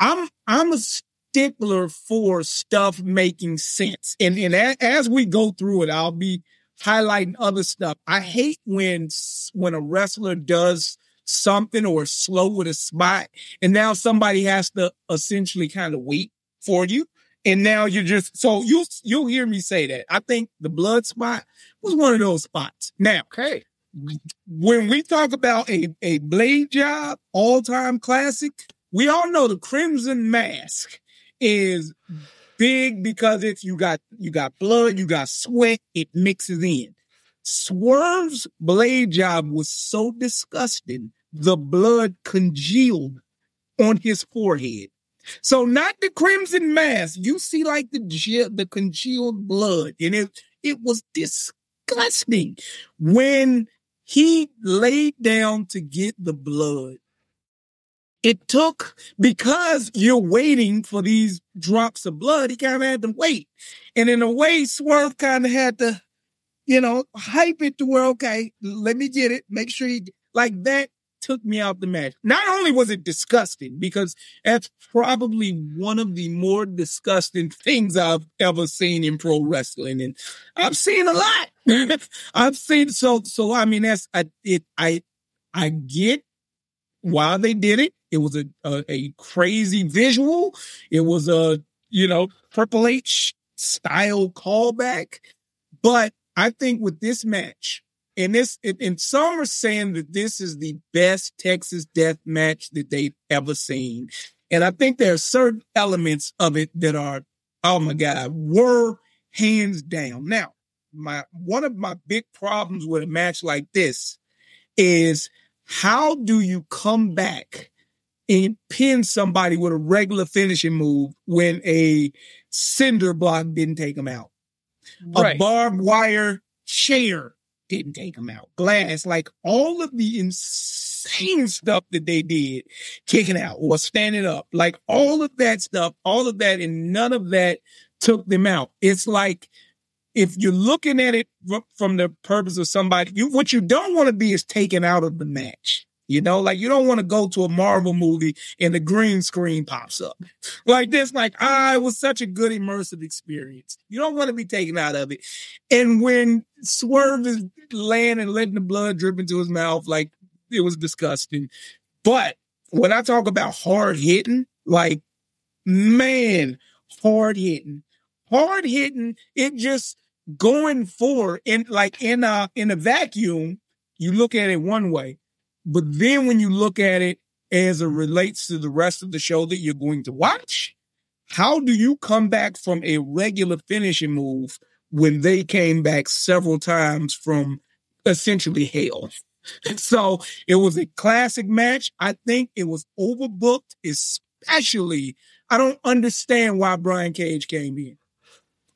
I'm I'm a stickler for stuff making sense. And and as we go through it, I'll be highlighting other stuff. I hate when when a wrestler does something or slow with a spot and now somebody has to essentially kind of wait for you and now you're just so you you'll hear me say that. I think the blood spot was one of those spots. Now, okay, when we talk about a a blade job all time classic, we all know the Crimson Mask is big because it's you got you got blood, you got sweat, it mixes in. Swerve's blade job was so disgusting, the blood congealed on his forehead. So not the crimson mask. You see like the the congealed blood, and it it was disgusting when he laid down to get the blood. It took because you're waiting for these drops of blood. He kind of had to wait, and in a way, Swerve kind of had to, you know, hype it to where okay, let me get it, make sure he like that took me out the match. Not only was it disgusting, because that's probably one of the more disgusting things I've ever seen in pro wrestling. And I've seen a lot. I've seen so so I mean that's I it I I get why they did it. It was a, a, a crazy visual. It was a, you know, Triple H style callback. But I think with this match, and this, and some are saying that this is the best Texas death match that they've ever seen. And I think there are certain elements of it that are, oh my God, were hands down. Now, my, one of my big problems with a match like this is how do you come back and pin somebody with a regular finishing move when a cinder block didn't take them out? Right. A barbed wire chair didn't take him out. Glass, like all of the insane stuff that they did, kicking out or standing up, like all of that stuff, all of that, and none of that took them out. It's like if you're looking at it from the purpose of somebody, you what you don't want to be is taken out of the match. You know, like you don't want to go to a Marvel movie and the green screen pops up like this. Like, ah, it was such a good immersive experience. You don't want to be taken out of it. And when Swerve is laying and letting the blood drip into his mouth, like it was disgusting. But when I talk about hard hitting, like, man, hard hitting, hard hitting, it just going for in like in a in a vacuum, you look at it one way but then when you look at it as it relates to the rest of the show that you're going to watch, how do you come back from a regular finishing move when they came back several times from essentially hell? So it was a classic match. I think it was overbooked, especially. I don't understand why Brian Cage came in.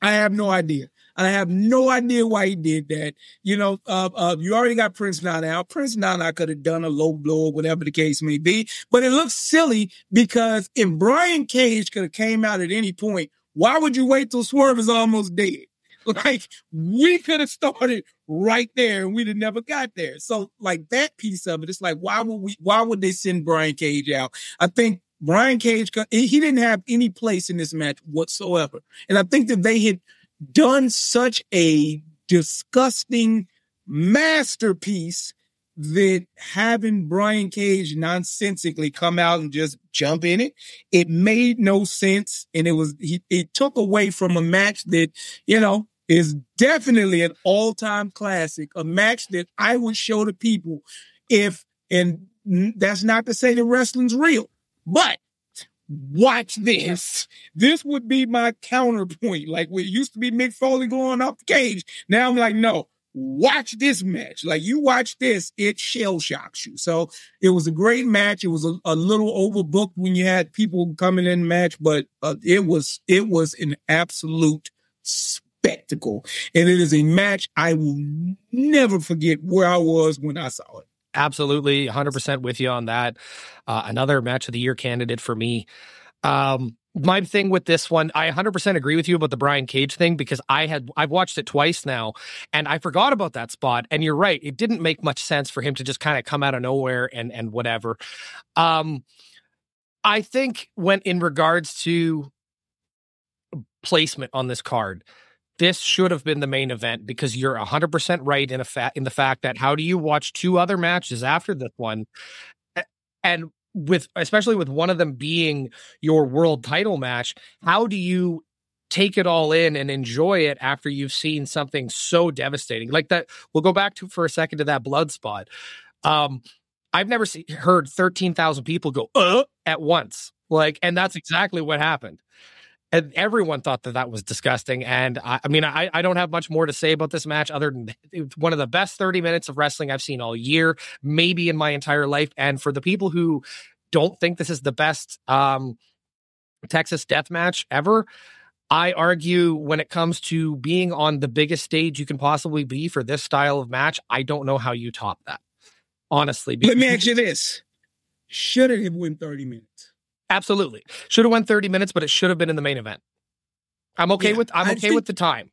I have no idea. I have no idea why he did that. You know, uh, uh, you already got Prince Nana out. Prince Nana could have done a low blow or whatever the case may be, but it looks silly because if Brian Cage could have came out at any point, why would you wait till Swerve is almost dead? Like we could have started right there and we'd have never got there. So like that piece of it, it's like, why would we, why would they send Brian Cage out? I think Brian Cage, he didn't have any place in this match whatsoever. And I think that they had done such a disgusting masterpiece that having Brian Cage nonsensically come out and just jump in it, it made no sense. And it was, he, it took away from a match that, you know, is definitely an all time classic, a match that I would show to people if, and that's not to say that wrestling's real, but watch this. This would be my counterpoint. Like it used to be Mick Foley going off the cage. Now I'm like, no, watch this match. Like you watch this, it shell shocks you. So it was a great match. It was a, a little overbooked when you had people coming in match, but uh, it was it was an absolute spectacle. And it is a match I will never forget where I was when I saw it. Absolutely, 100% with you on that. Uh, another match of the year candidate for me. Um, my thing with this one, I 100% agree with you about the Brian Cage thing because I had I've watched it twice now and I forgot about that spot and you're right, it didn't make much sense for him to just kind of come out of nowhere and and whatever. Um I think when in regards to placement on this card, this should have been the main event because you're 100% right in a fa- in the fact that how do you watch two other matches after this one? And with especially with one of them being your world title match how do you take it all in and enjoy it after you've seen something so devastating? Like that we'll go back to for a second to that blood spot. Um i've never see, heard 13,000 people go uh at once. Like and that's exactly what happened and everyone thought that that was disgusting. And I, I mean, I, I, don't have much more to say about this match other than it's one of the best 30 minutes of wrestling I've seen all year, maybe in my entire life. And for the people who don't think this is the best um, Texas death match ever, I argue when it comes to being on the biggest stage you can possibly be for this style of match, I don't know how you top that. Honestly. Let me ask you this. Should it have won 30 minutes? Absolutely. Should have went 30 minutes, but it should have been in the main event. I'm okay yeah, with I'm okay with the time.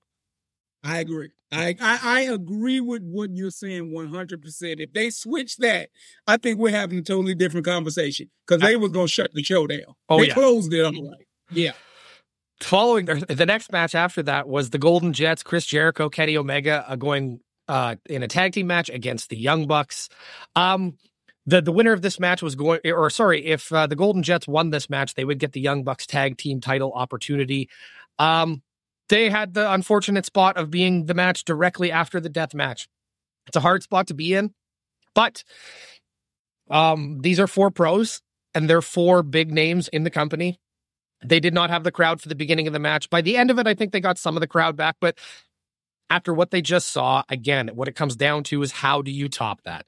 I agree. I, I, I agree with what you're saying 100. percent If they switch that, I think we're having a totally different conversation because they were going to shut the show down. Oh they yeah, closed it. I'm like, yeah. Following the next match after that was the Golden Jets, Chris Jericho, Kenny Omega uh, going uh, in a tag team match against the Young Bucks. Um, the the winner of this match was going or sorry if uh, the golden jets won this match they would get the young bucks tag team title opportunity. Um they had the unfortunate spot of being the match directly after the death match. It's a hard spot to be in but um these are four pros and they're four big names in the company. They did not have the crowd for the beginning of the match. By the end of it i think they got some of the crowd back but after what they just saw again what it comes down to is how do you top that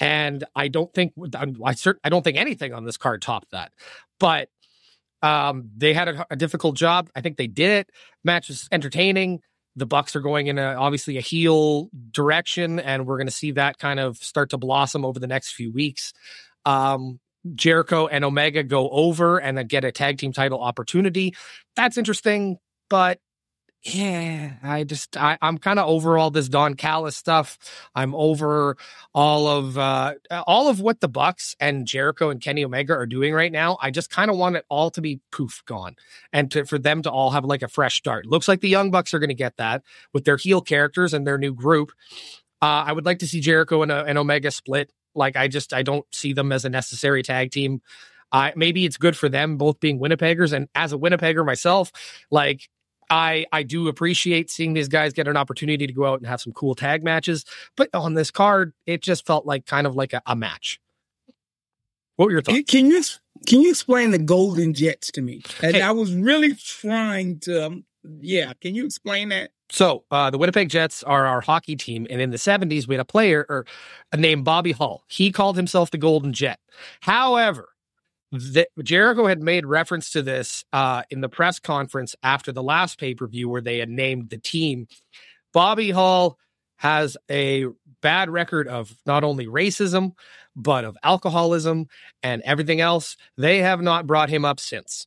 and I don't think I cert, I don't think anything on this card topped that. But um, they had a, a, difficult job. I think they did it. Match was entertaining. The Bucks are going in a, obviously a heel direction, and we're going to see that kind of start to blossom over the next few weeks. Um, Jericho and Omega go over and then get a tag team title opportunity. That's interesting, but yeah, I just I, am kind of over all this Don Callis stuff. I'm over all of uh all of what the Bucks and Jericho and Kenny Omega are doing right now. I just kind of want it all to be poof gone and to, for them to all have like a fresh start. Looks like the Young Bucks are going to get that with their heel characters and their new group. Uh, I would like to see Jericho and, uh, and Omega split. Like I just I don't see them as a necessary tag team. Uh, maybe it's good for them both being Winnipeggers. And as a Winnipegger myself, like I I do appreciate seeing these guys get an opportunity to go out and have some cool tag matches, but on this card, it just felt like kind of like a, a match. What were your thoughts? Can you can you explain the Golden Jets to me? And hey. I was really trying to, um, yeah. Can you explain that? So uh, the Winnipeg Jets are our hockey team, and in the '70s, we had a player or a named Bobby Hull. He called himself the Golden Jet. However, the, Jericho had made reference to this uh, in the press conference after the last pay per view where they had named the team. Bobby Hull has a bad record of not only racism, but of alcoholism and everything else. They have not brought him up since.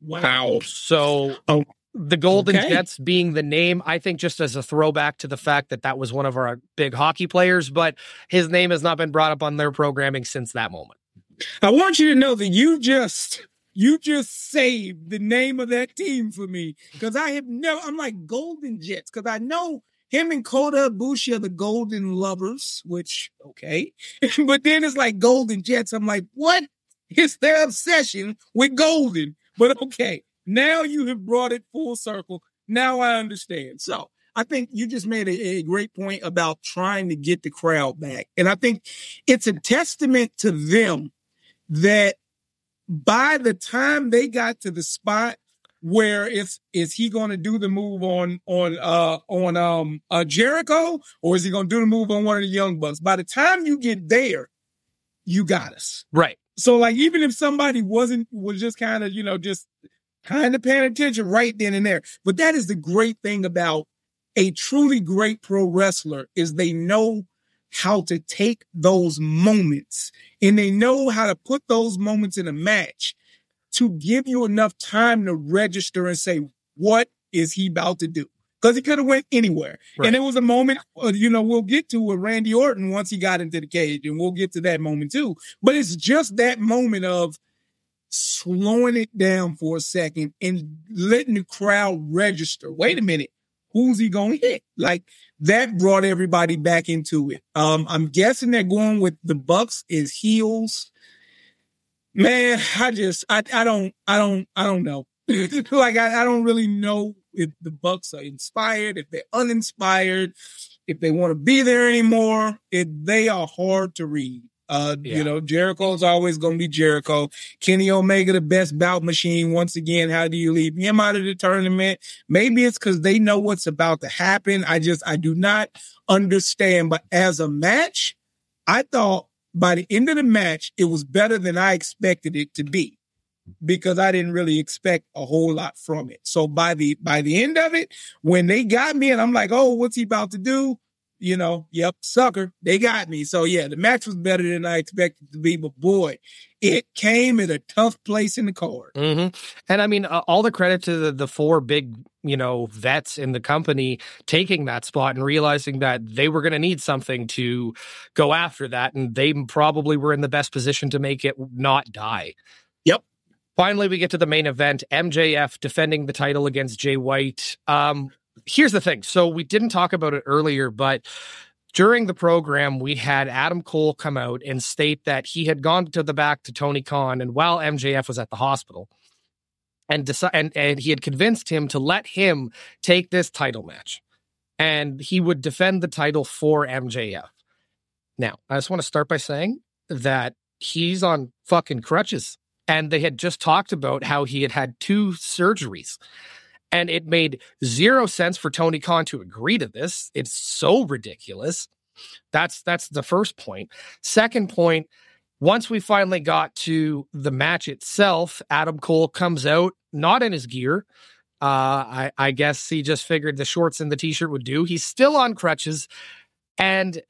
Wow. So oh, the Golden okay. Jets being the name, I think just as a throwback to the fact that that was one of our big hockey players, but his name has not been brought up on their programming since that moment. I want you to know that you just you just saved the name of that team for me because I have never. I'm like Golden Jets because I know him and Kota Ibushi are the Golden Lovers, which okay, but then it's like Golden Jets. I'm like, what is their obsession with Golden? But okay, now you have brought it full circle. Now I understand. So I think you just made a, a, great point about trying to get the crowd back. And I think it's a testament to them that by the time they got to the spot where it's is he going to do the move on on uh on um uh Jericho or is he going to do the move on one of the young bucks? By the time you get there, you got us right. So like even if somebody wasn't was just kind of you know just kind of paying attention right then and there, but that is the great thing about a truly great pro wrestler is they know how to take those moments and they know how to put those moments in a match to give you enough time to register and say, what is he about to do? Because he could have went anywhere. Right. And it was a moment, uh, you know, we'll get to with Randy Orton once he got into the cage, and we'll get to that moment too. But it's just that moment of slowing it down for a second and letting the crowd register. Wait a minute, who's he going to hit? Like that brought everybody back into it. Um, I'm guessing they're going with the Bucks is heels. Man, I just, I, I don't, I don't, I don't know. like I, I don't really know if the Bucks are inspired, if they're uninspired, if they want to be there anymore. It, they are hard to read. Uh, Yeah. you know, Jericho's always going to be Jericho. Kenny Omega, the best bout machine. Once again, how do you leave him out of the tournament? Maybe it's because they know what's about to happen. I just, I do not understand. But as a match, I thought by the end of the match, it was better than I expected it to be because I didn't really expect a whole lot from it. So by the, by the end of it, when they got me and I'm like, oh, what's he about to do? You know, yep, sucker, they got me. So yeah, the match was better than I expected it to be, but boy, it came at a tough place in the card. hmm And I mean, uh, all the credit to the, the four big, you know, vets in the company taking that spot and realizing that they were going to need something to go after that. And they probably were in the best position to make it not die. Yep. Finally, we get to the main event MJF defending the title against Jay White. Um, here's the thing. So we didn't talk about it earlier, but during the program, we had Adam Cole come out and state that he had gone to the back to Tony Khan, and while MJF was at the hospital, and deci- and and he had convinced him to let him take this title match, and he would defend the title for MJF. Now, I just want to start by saying that he's on fucking crutches, and they had just talked about how he had had two surgeries. And it made zero sense for Tony Khan to agree to this. It's so ridiculous. That's that's the first point. Second point, once we finally got to the match itself, Adam Cole comes out not in his gear. Uh, I, I guess he just figured the shorts and the t-shirt would do. He's still on crutches, and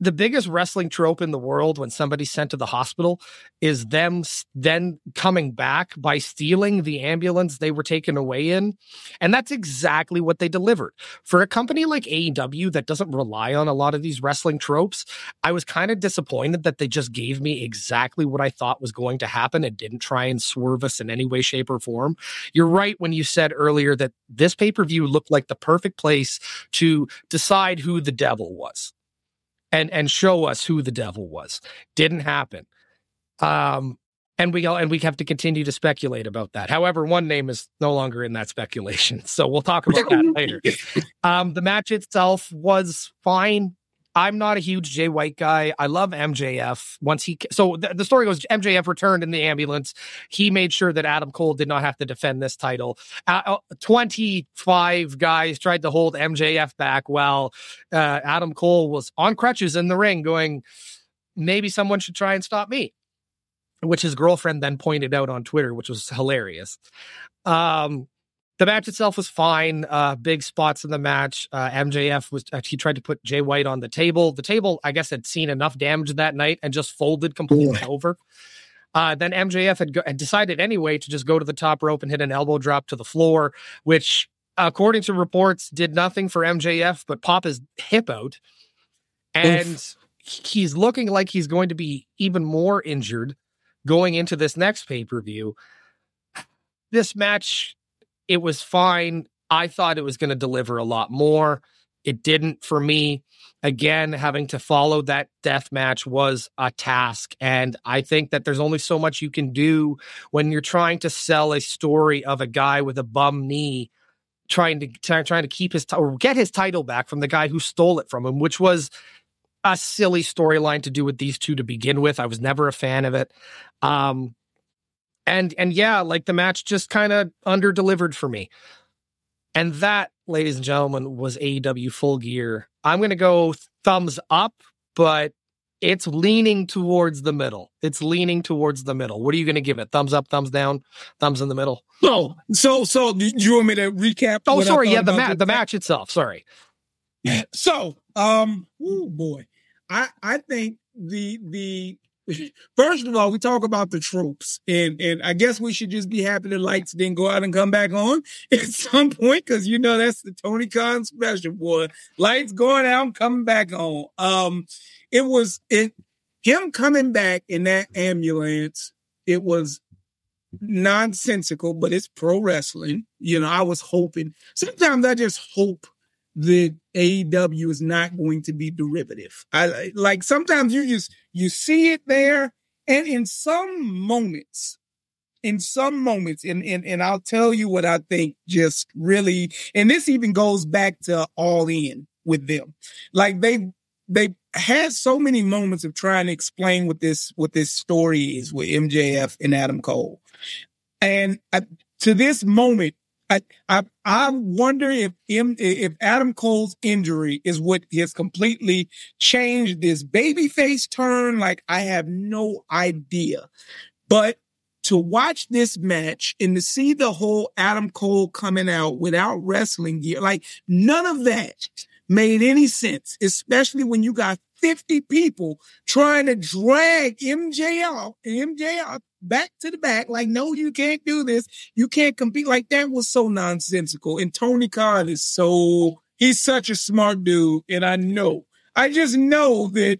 the biggest wrestling trope in the world when somebody's sent to the hospital is them then coming back by stealing the ambulance they were taken away in. And that's exactly what they delivered. For a company like AEW that doesn't rely on a lot of these wrestling tropes, I was kind of disappointed that they just gave me exactly what I thought was going to happen and didn't try and swerve us in any way, shape, or form. You're right when you said earlier that this pay per view looked like the perfect place to decide who the devil was and and show us who the devil was. Didn't happen. Um and we all and we have to continue to speculate about that. However, one name is no longer in that speculation. So we'll talk about that later. Um the match itself was fine. I'm not a huge Jay White guy. I love MJF. Once he so the, the story goes MJF returned in the ambulance. He made sure that Adam Cole did not have to defend this title. Uh, 25 guys tried to hold MJF back while uh, Adam Cole was on crutches in the ring going maybe someone should try and stop me. Which his girlfriend then pointed out on Twitter, which was hilarious. Um the match itself was fine. Uh, big spots in the match. Uh, MJF was uh, he tried to put Jay White on the table. The table, I guess, had seen enough damage that night and just folded completely over. Uh, then MJF had, go- had decided anyway to just go to the top rope and hit an elbow drop to the floor, which, according to reports, did nothing for MJF but pop his hip out. And he's looking like he's going to be even more injured going into this next pay per view. This match it was fine. I thought it was going to deliver a lot more. It didn't for me. Again, having to follow that death match was a task. And I think that there's only so much you can do when you're trying to sell a story of a guy with a bum knee trying to try, trying to keep his ti- or get his title back from the guy who stole it from him, which was a silly storyline to do with these two to begin with. I was never a fan of it. Um, and and yeah, like the match just kind of under delivered for me. And that, ladies and gentlemen, was AEW Full Gear. I'm gonna go thumbs up, but it's leaning towards the middle. It's leaning towards the middle. What are you gonna give it? Thumbs up, thumbs down, thumbs in the middle. So, so, so, do you want me to recap? Oh, sorry, yeah, the match, the match itself. Sorry. So, um, oh boy, I I think the the First of all, we talk about the tropes, and and I guess we should just be happy the lights didn't go out and come back on at some point because you know that's the Tony Khan special, boy. Lights going out, coming back on. Um, it was it him coming back in that ambulance. It was nonsensical, but it's pro wrestling. You know, I was hoping. Sometimes I just hope that AEW is not going to be derivative. I like sometimes you just you see it there, and in some moments, in some moments, and and and I'll tell you what I think. Just really, and this even goes back to All In with them. Like they they had so many moments of trying to explain what this what this story is with MJF and Adam Cole, and I, to this moment, I, I I wonder if if Adam Cole's injury is what has completely changed this babyface turn. Like I have no idea, but to watch this match and to see the whole Adam Cole coming out without wrestling gear, like none of that made any sense, especially when you got 50 people trying to drag MJF, MJF back to the back. Like, no, you can't do this. You can't compete. Like that was so nonsensical. And Tony Khan is so, he's such a smart dude. And I know, I just know that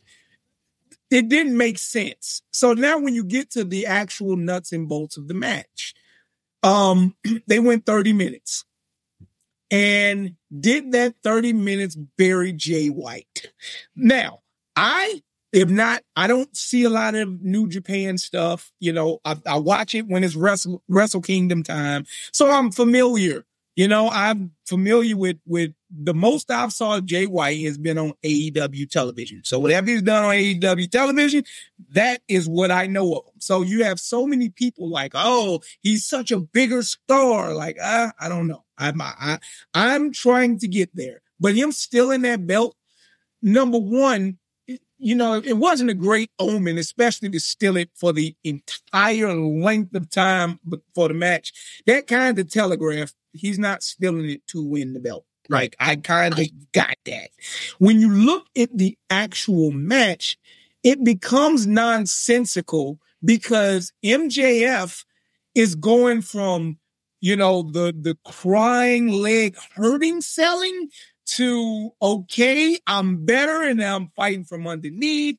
it didn't make sense. So now when you get to the actual nuts and bolts of the match, um, they went 30 minutes and did that 30 minutes bury Jay White. Now, I if not, I don't see a lot of New Japan stuff. You know, I, I watch it when it's Wrestle, Wrestle Kingdom time. So I'm familiar. You know, I'm familiar with, with the most I've saw Jay White has been on AEW television. So whatever he's done on AEW television, that is what I know of him. So you have so many people like, oh, he's such a bigger star. Like, uh, I don't know. I'm, I, I'm trying to get there, but him still in that belt. Number one, you know, it wasn't a great omen, especially to steal it for the entire length of time for the match. That kind of telegraph, he's not stealing it to win the belt. Like I kind of got that. When you look at the actual match, it becomes nonsensical because MJF is going from, you know, the, the crying leg hurting selling to, okay, I'm better and I'm fighting from underneath.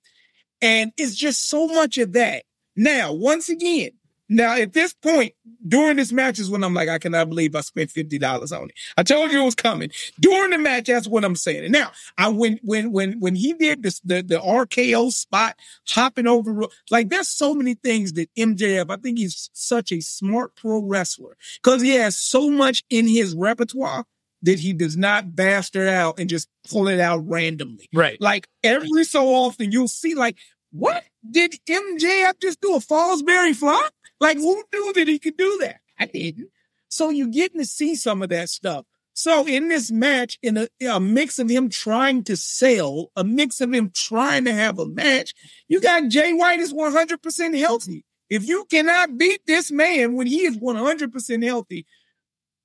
And it's just so much of that. Now, once again, now at this point during this match is when I'm like, I cannot believe I spent fifty dollars on it. I told you it was coming during the match. That's what I'm saying. And now I when when when when he did this the the RKO spot hopping over like there's so many things that MJF. I think he's such a smart pro wrestler because he has so much in his repertoire that he does not bastard out and just pull it out randomly. Right. Like every so often you'll see like, what did MJF just do a Fosbury flop? Like who knew that he could do that? I didn't. So you're getting to see some of that stuff. So in this match, in a, a, mix of him trying to sell, a mix of him trying to have a match, you got Jay White is 100% healthy. If you cannot beat this man when he is 100% healthy,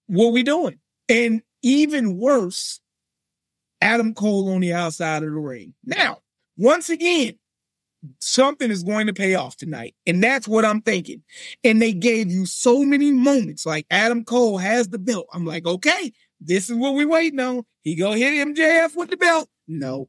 what we doing? And even worse, Adam Cole on the outside of the ring. Now, once again, something is going to pay off tonight. And that's what I'm thinking. And they gave you so many moments like Adam Cole has the belt. I'm like, okay, this is what we waiting on. He go hit MJF with the belt. No.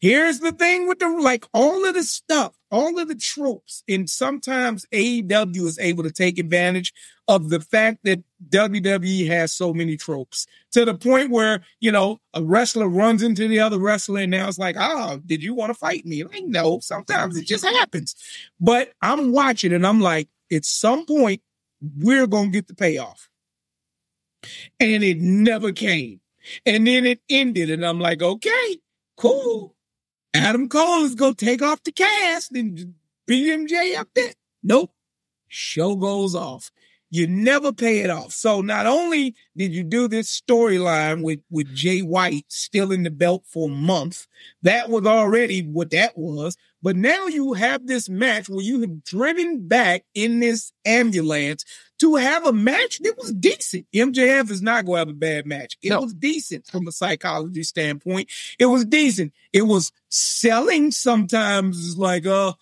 Here's the thing with the, like all of the stuff, all of the tropes. And sometimes AEW is able to take advantage of the fact that WWE has so many tropes to the point where, you know, a wrestler runs into the other wrestler and now it's like, oh, did you want to fight me? Like, no, sometimes it just happens. But I'm watching and I'm like, at some point, we're going to get the payoff. And it never came. And then it ended and I'm like, okay, cool. Adam Cole is going to take off the cast and beat MJ up there. Nope. Show goes off you never pay it off. So not only did you do this storyline with, with Jay White still in the belt for a month, that was already what that was. But now you have this match where you have driven back in this ambulance to have a match that was decent. MJF is not going to have a bad match. It no. was decent from a psychology standpoint. It was decent. It was selling sometimes like, uh,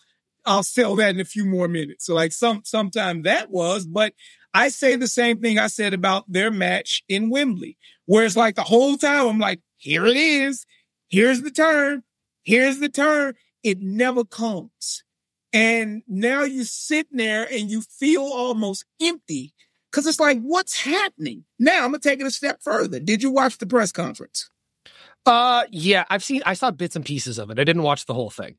I'll sell that in a few more minutes. So like some sometime that was, but I say the same thing I said about their match in Wembley, where it's like the whole time I'm like, here it is, here's the turn, here's the turn. It never comes. And now you sit there and you feel almost empty because it's like, what's happening? Now I'm gonna take it a step further. Did you watch the press conference? Uh, yeah, I've seen. I saw bits and pieces of it. I didn't watch the whole thing.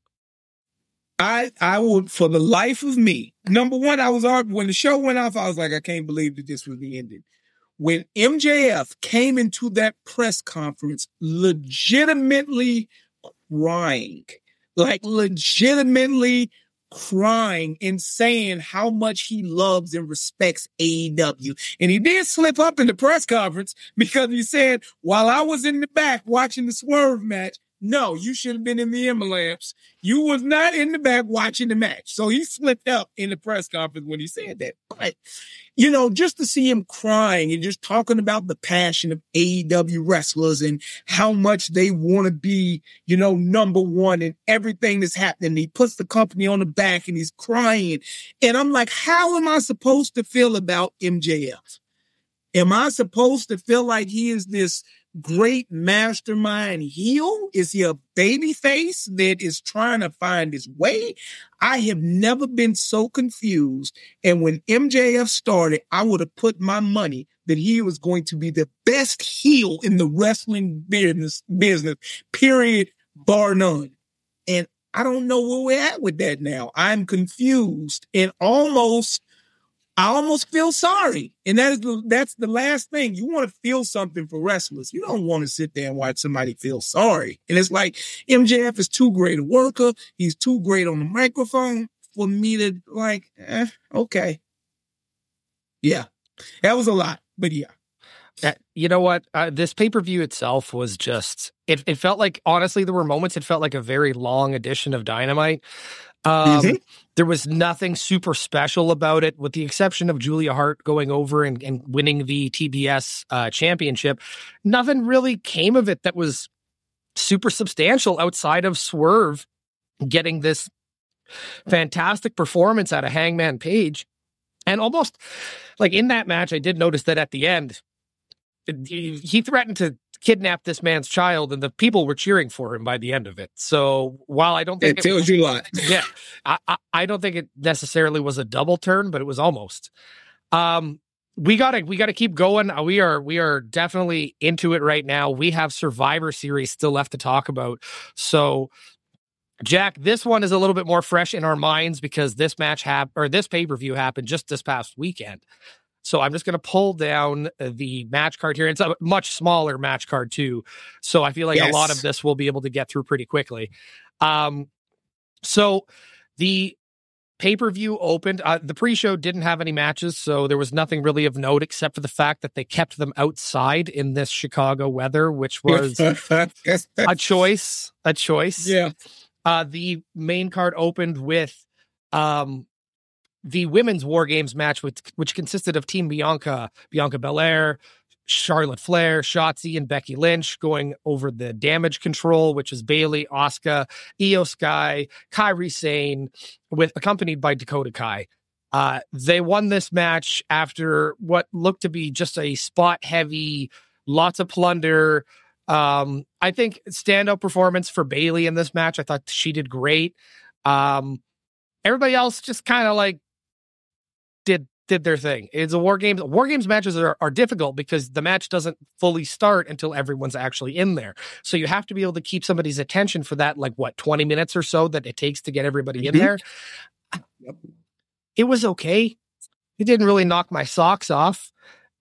I I would for the life of me. Number one, I was when the show went off. I was like, I can't believe that this was the ending. When MJF came into that press conference, legitimately crying, like legitimately crying and saying how much he loves and respects AEW. And he did slip up in the press conference because he said, while I was in the back watching the swerve match, no, you should have been in the Emma lamps. You was not in the back watching the match. So he slipped up in the press conference when he said that. But, you know, just to see him crying and just talking about the passion of AEW wrestlers and how much they want to be, you know, number one and everything that's happening. He puts the company on the back and he's crying. And I'm like, how am I supposed to feel about MJF? Am I supposed to feel like he is this great mastermind heel? Is he a baby face that is trying to find his way? I have never been so confused. And when MJF started, I would have put my money that he was going to be the best heel in the wrestling business, business, period, bar none. And I don't know where we're at with that now. I'm confused and almost I almost feel sorry. And that is the, that's the last thing. You want to feel something for wrestlers. You don't want to sit there and watch somebody feel sorry. And it's like MJF is too great a worker. He's too great on the microphone for me to like, eh, okay. Yeah. That was a lot, but yeah. You know what? Uh, this pay per view itself was just, it, it felt like, honestly, there were moments it felt like a very long edition of Dynamite. Um, mm-hmm. There was nothing super special about it, with the exception of Julia Hart going over and, and winning the TBS uh, championship. Nothing really came of it that was super substantial outside of Swerve getting this fantastic performance out of Hangman Page. And almost like in that match, I did notice that at the end, he threatened to kidnapped this man's child, and the people were cheering for him by the end of it. So while I don't think it, it tells you a lot, yeah, I, I, I don't think it necessarily was a double turn, but it was almost. Um, we gotta we gotta keep going. Uh, we are we are definitely into it right now. We have Survivor Series still left to talk about, so. Jack, this one is a little bit more fresh in our minds because this match happened or this pay per view happened just this past weekend. So I'm just going to pull down the match card here. It's a much smaller match card too. So I feel like yes. a lot of this we'll be able to get through pretty quickly. Um, so the pay per view opened. Uh, the pre show didn't have any matches, so there was nothing really of note except for the fact that they kept them outside in this Chicago weather, which was a choice. A choice. Yeah. Uh, the main card opened with um, the women's War Games match, which, which consisted of Team Bianca, Bianca Belair, Charlotte Flair, Shotzi, and Becky Lynch going over the damage control, which is Bayley, Asuka, Iyo Sky, Kairi Sane, with accompanied by Dakota Kai. Uh, they won this match after what looked to be just a spot heavy, lots of plunder. Um, I think standout performance for Bayley in this match. I thought she did great. Um, everybody else just kind of like did did their thing. It's a war game. War games matches are, are difficult because the match doesn't fully start until everyone's actually in there. So you have to be able to keep somebody's attention for that, like what, 20 minutes or so that it takes to get everybody mm-hmm. in there. It was okay. It didn't really knock my socks off.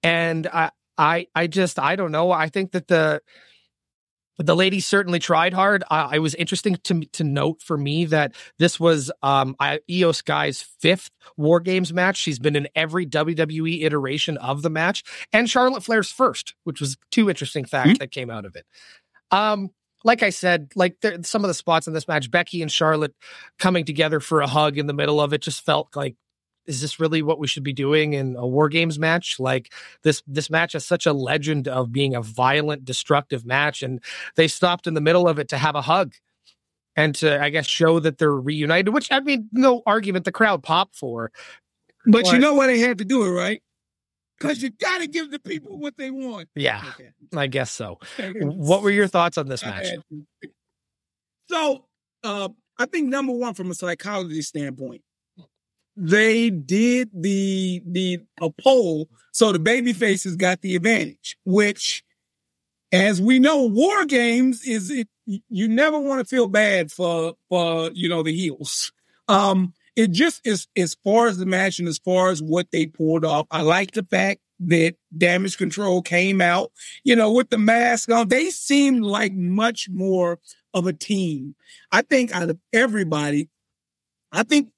And I I I just I don't know. I think that the the ladies certainly tried hard. Uh, it was interesting to to note for me that this was um, I, Iyo Sky's fifth War Games match. She's been in every WWE iteration of the match, and Charlotte Flair's first, which was two interesting facts mm-hmm. that came out of it. Um, like I said, like there, some of the spots in this match, Becky and Charlotte coming together for a hug in the middle of it just felt like is this really what we should be doing in a war games match like this this match has such a legend of being a violent destructive match and they stopped in the middle of it to have a hug and to I guess show that they're reunited. Which I mean, no argument the crowd popped for. But, But- you know why they had to do it, right? Because you got to give the people what they want. Yeah, Okay. I guess so. What were your thoughts on this match? So, uh, I think number one, from a psychology standpoint, they did the the a poll, so the baby faces got the advantage. Which, as we know, war games is it. You never want to feel bad for for you know the heels. Um, it just is as far as the match and as far as what they pulled off. I like the fact that Damage Control came out, you know, with the mask on. They seemed like much more of a team. I think out of everybody, I think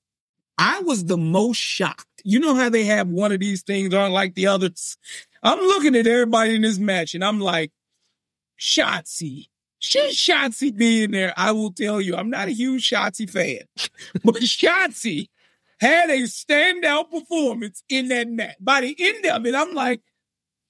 I was the most shocked. You know how they have one of these things on like the others. I'm looking at everybody in this match and I'm like, Shotzi. Should Shotzi be in there? I will tell you, I'm not a huge Shotzi fan, but Shotzi had a standout performance in that match. By the end of it, I'm like,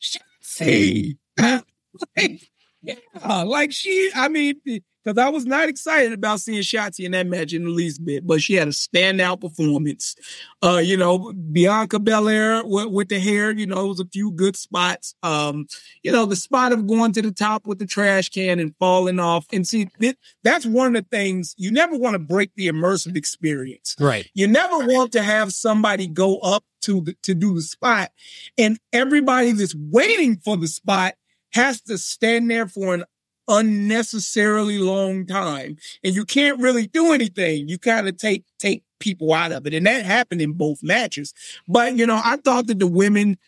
Shotzi. like, yeah, like she, I mean, because I was not excited about seeing Shotzi in that match in the least bit, but she had a standout performance. Uh, you know, Bianca Belair with, with the hair, you know, it was a few good spots. Um, you know, the spot of going to the top with the trash can and falling off. And see, it, that's one of the things you never want to break the immersive experience. Right. You never want to have somebody go up to the, to do the spot and everybody that's waiting for the spot has to stand there for an unnecessarily long time and you can't really do anything. You kind of take take people out of it. And that happened in both matches. But you know, I thought that the women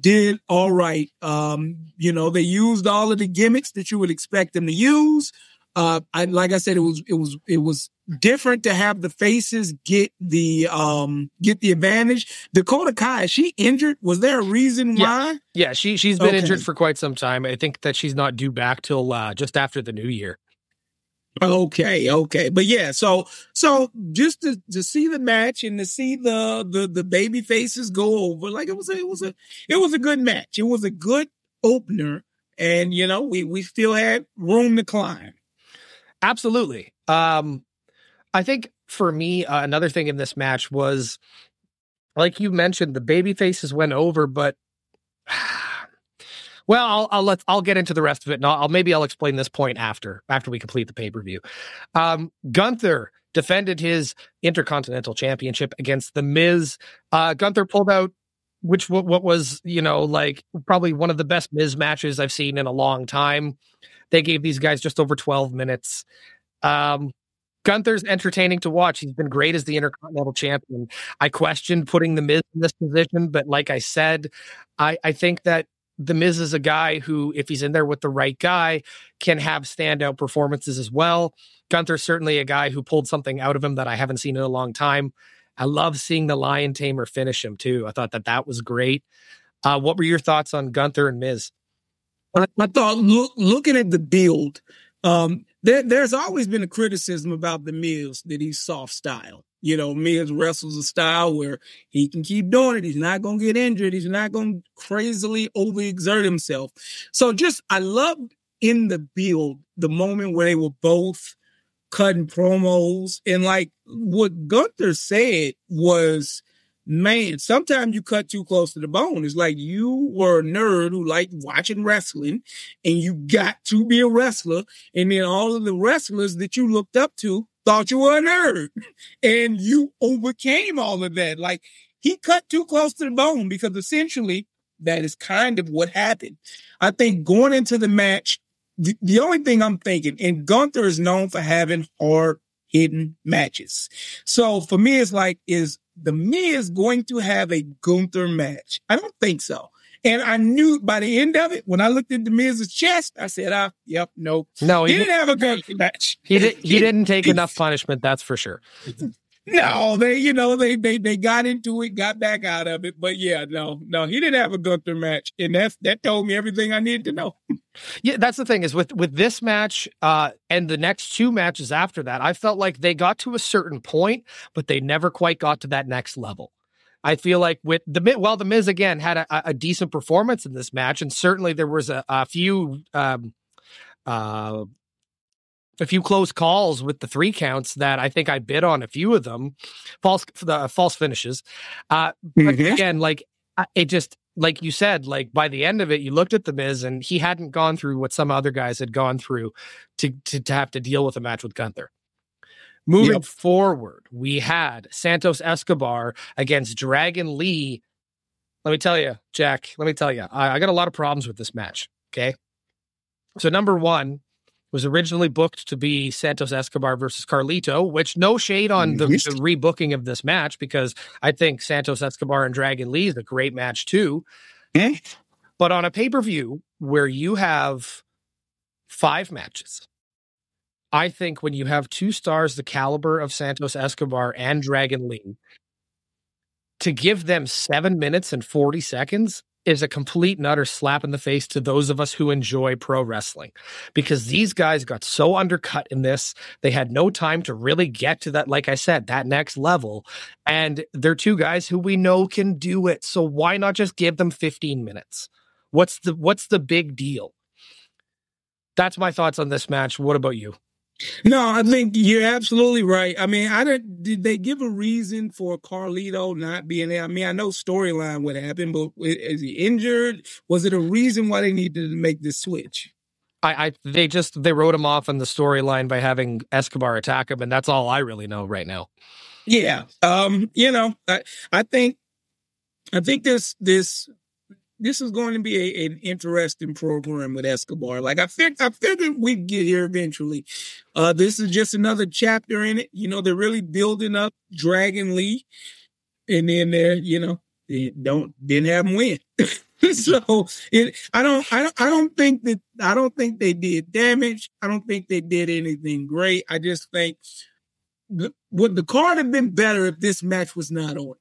did all right. Um, you know, they used all of the gimmicks that you would expect them to use. Uh, I, like I said, it was, it was, it was different to have the faces get the, um, get the advantage. Dakota Kai, is she injured? Was there a reason Yeah. why? Yeah, she she's been Okay. injured for quite some time. I think that she's not due back till uh, just after the new year. Okay, okay, but yeah, so so just to to see the match and to see the the the baby faces go over, like it was a, it was a it was a good match. It was a good opener, and you know we we still had room to climb. Absolutely. Um, I think for me, uh, another thing in this match was, like you mentioned, the baby faces went over, but well, I'll, I'll let I'll get into the rest of it, and I'll, I'll maybe I'll explain this point after after we complete the pay per view. Um, Gunther defended his Intercontinental Championship against the Miz. Uh, Gunther pulled out. Which what, what was you know like probably one of the best Miz matches I've seen in a long time. They gave these guys just over 12 minutes. Um, Gunther's entertaining to watch. He's been great as the Intercontinental Champion. I questioned putting the Miz in this position, but like I said, I, I think that the Miz is a guy who, if he's in there with the right guy, can have standout performances as well. Gunther's certainly a guy who pulled something out of him that I haven't seen in a long time. I love seeing the Lion Tamer finish him too. I thought that that was great. Uh, what were your thoughts on Gunther and Miz? I, thought look, looking at the build, um, there, there's always been a criticism about the Miz that he's soft style. You know, Miz wrestles a style where he can keep doing it. He's not going to get injured. He's not going to crazily overexert himself. So just, I loved in the build the moment where they were both cutting promos and like what Gunther said was, man, sometimes you cut too close to the bone. It's like you were a nerd who liked watching wrestling and you got to be a wrestler. And then all of the wrestlers that you looked up to thought you were a nerd and you overcame all of that. Like he cut too close to the bone because essentially that is kind of what happened. I think going into the match, the, only thing I'm thinking, and Gunther is known for having hard hitting matches. So for me, it's like, is the Miz going to have a Gunther match? I don't think so. And I knew by the end of it, when I looked at the Miz's chest, I said, ah, yep, nope. No, He he, didn't have a Gunther match. he, did, he didn't take enough punishment, that's for sure. No, they, you know, they, they, they got into it, got back out of it. But yeah, no, no, he didn't have a Gunther match. And that's, that told me everything I needed to know. Yeah, that's the thing is with with this match uh and the next two matches after that, I felt like they got to a certain point, but they never quite got to that next level. I feel like with the well, the Miz again had a, a decent performance in this match, and certainly there was a, a few um uh a few close calls with the three counts that I think I bid on a few of them, false the false finishes. Uh, but Mhm. again, like it just like you said, like by the end of it, you looked at the Miz and he hadn't gone through what some other guys had gone through to to, to have to deal with a match with Gunther. Moving Yep. forward, we had Santos Escobar against Dragon Lee. Let me tell you, Jack. Let me tell you, I, I got a lot of problems with this match. Okay, so number one was originally booked to be Santos Escobar versus Carlito, which no shade on the, the rebooking of this match because I think Santos Escobar and Dragon Lee is a great match too. Eh? But on a pay per view where you have five matches, I think when you have two stars the caliber of Santos Escobar and Dragon Lee, to give them seven minutes and 40 seconds is a complete and utter slap in the face to those of us who enjoy pro wrestling because these guys got so undercut in this. They had no time to really get to that, like I said, that next level. And they're two guys who we know can do it. So why not just give them 15 minutes? What's the what's the big deal? That's my thoughts on this match. What about you? No, I think you're absolutely right. I mean, I don't. Did they give a reason for Carlito not being there? I mean, I know storyline what happened, but is he injured? Was it a reason why they needed to make this switch? I, I they just they wrote him off in the storyline by having Escobar attack him, and that's all I really know right now. Yeah. Um. You know, I I think I think this this this is going to be a, an interesting program with Escobar. Like I fig- I figured we'd get here eventually. Uh, this is just another chapter in it. You know, they're really building up Dragon Lee, and then they're you know they don't didn't have him win. so it, I don't, I don't, I don't think that I don't think they did damage. I don't think they did anything great. I just think the, would the card have been better if this match was not on?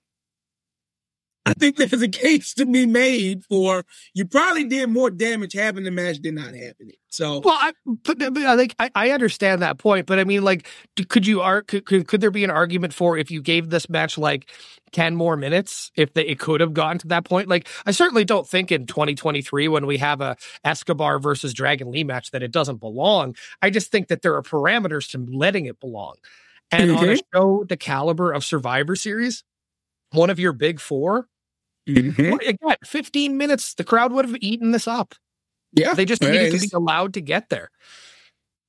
I think there's a case to be made for you probably did more damage having the match than not having it. So Well, I, but, but I like I, I understand that point, but I mean, like, could you ar- could, could could there be an argument for if you gave this match like ten more minutes, if they, it could have gotten to that point? Like, I certainly don't think in 2023 when we have a Escobar versus Dragon Lee match that it doesn't belong. I just think that there are parameters to letting it belong, and on a show the caliber of Survivor Series, one of your big four, Mhm. well, again, 15 minutes, the crowd would have eaten this up. yeah, They just needed to be allowed to get there.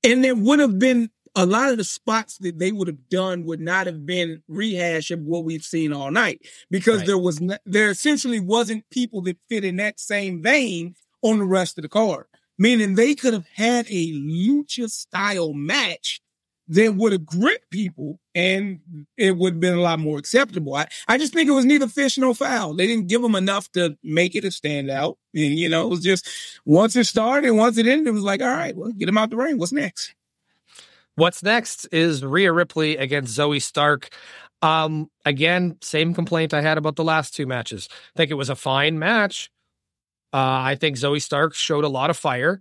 and there would have been a lot of the spots that they would have done would not have been rehash of what we've seen all night because Right. there was there essentially wasn't people that fit in that same vein on the rest of the card. Meaning they could have had a lucha style match that would have gripped people and it would have been a lot more acceptable. I, I just think it was neither fish nor fowl. They didn't give them enough to make it a standout. And, you know, it was just once it started once it ended, it was like, all right, well, get them out the ring. What's next? What's next is Rhea Ripley against Zoey Stark. Um, again, same complaint I had about the last two matches. I think it was a fine match. Uh, I think Zoey Stark showed a lot of fire.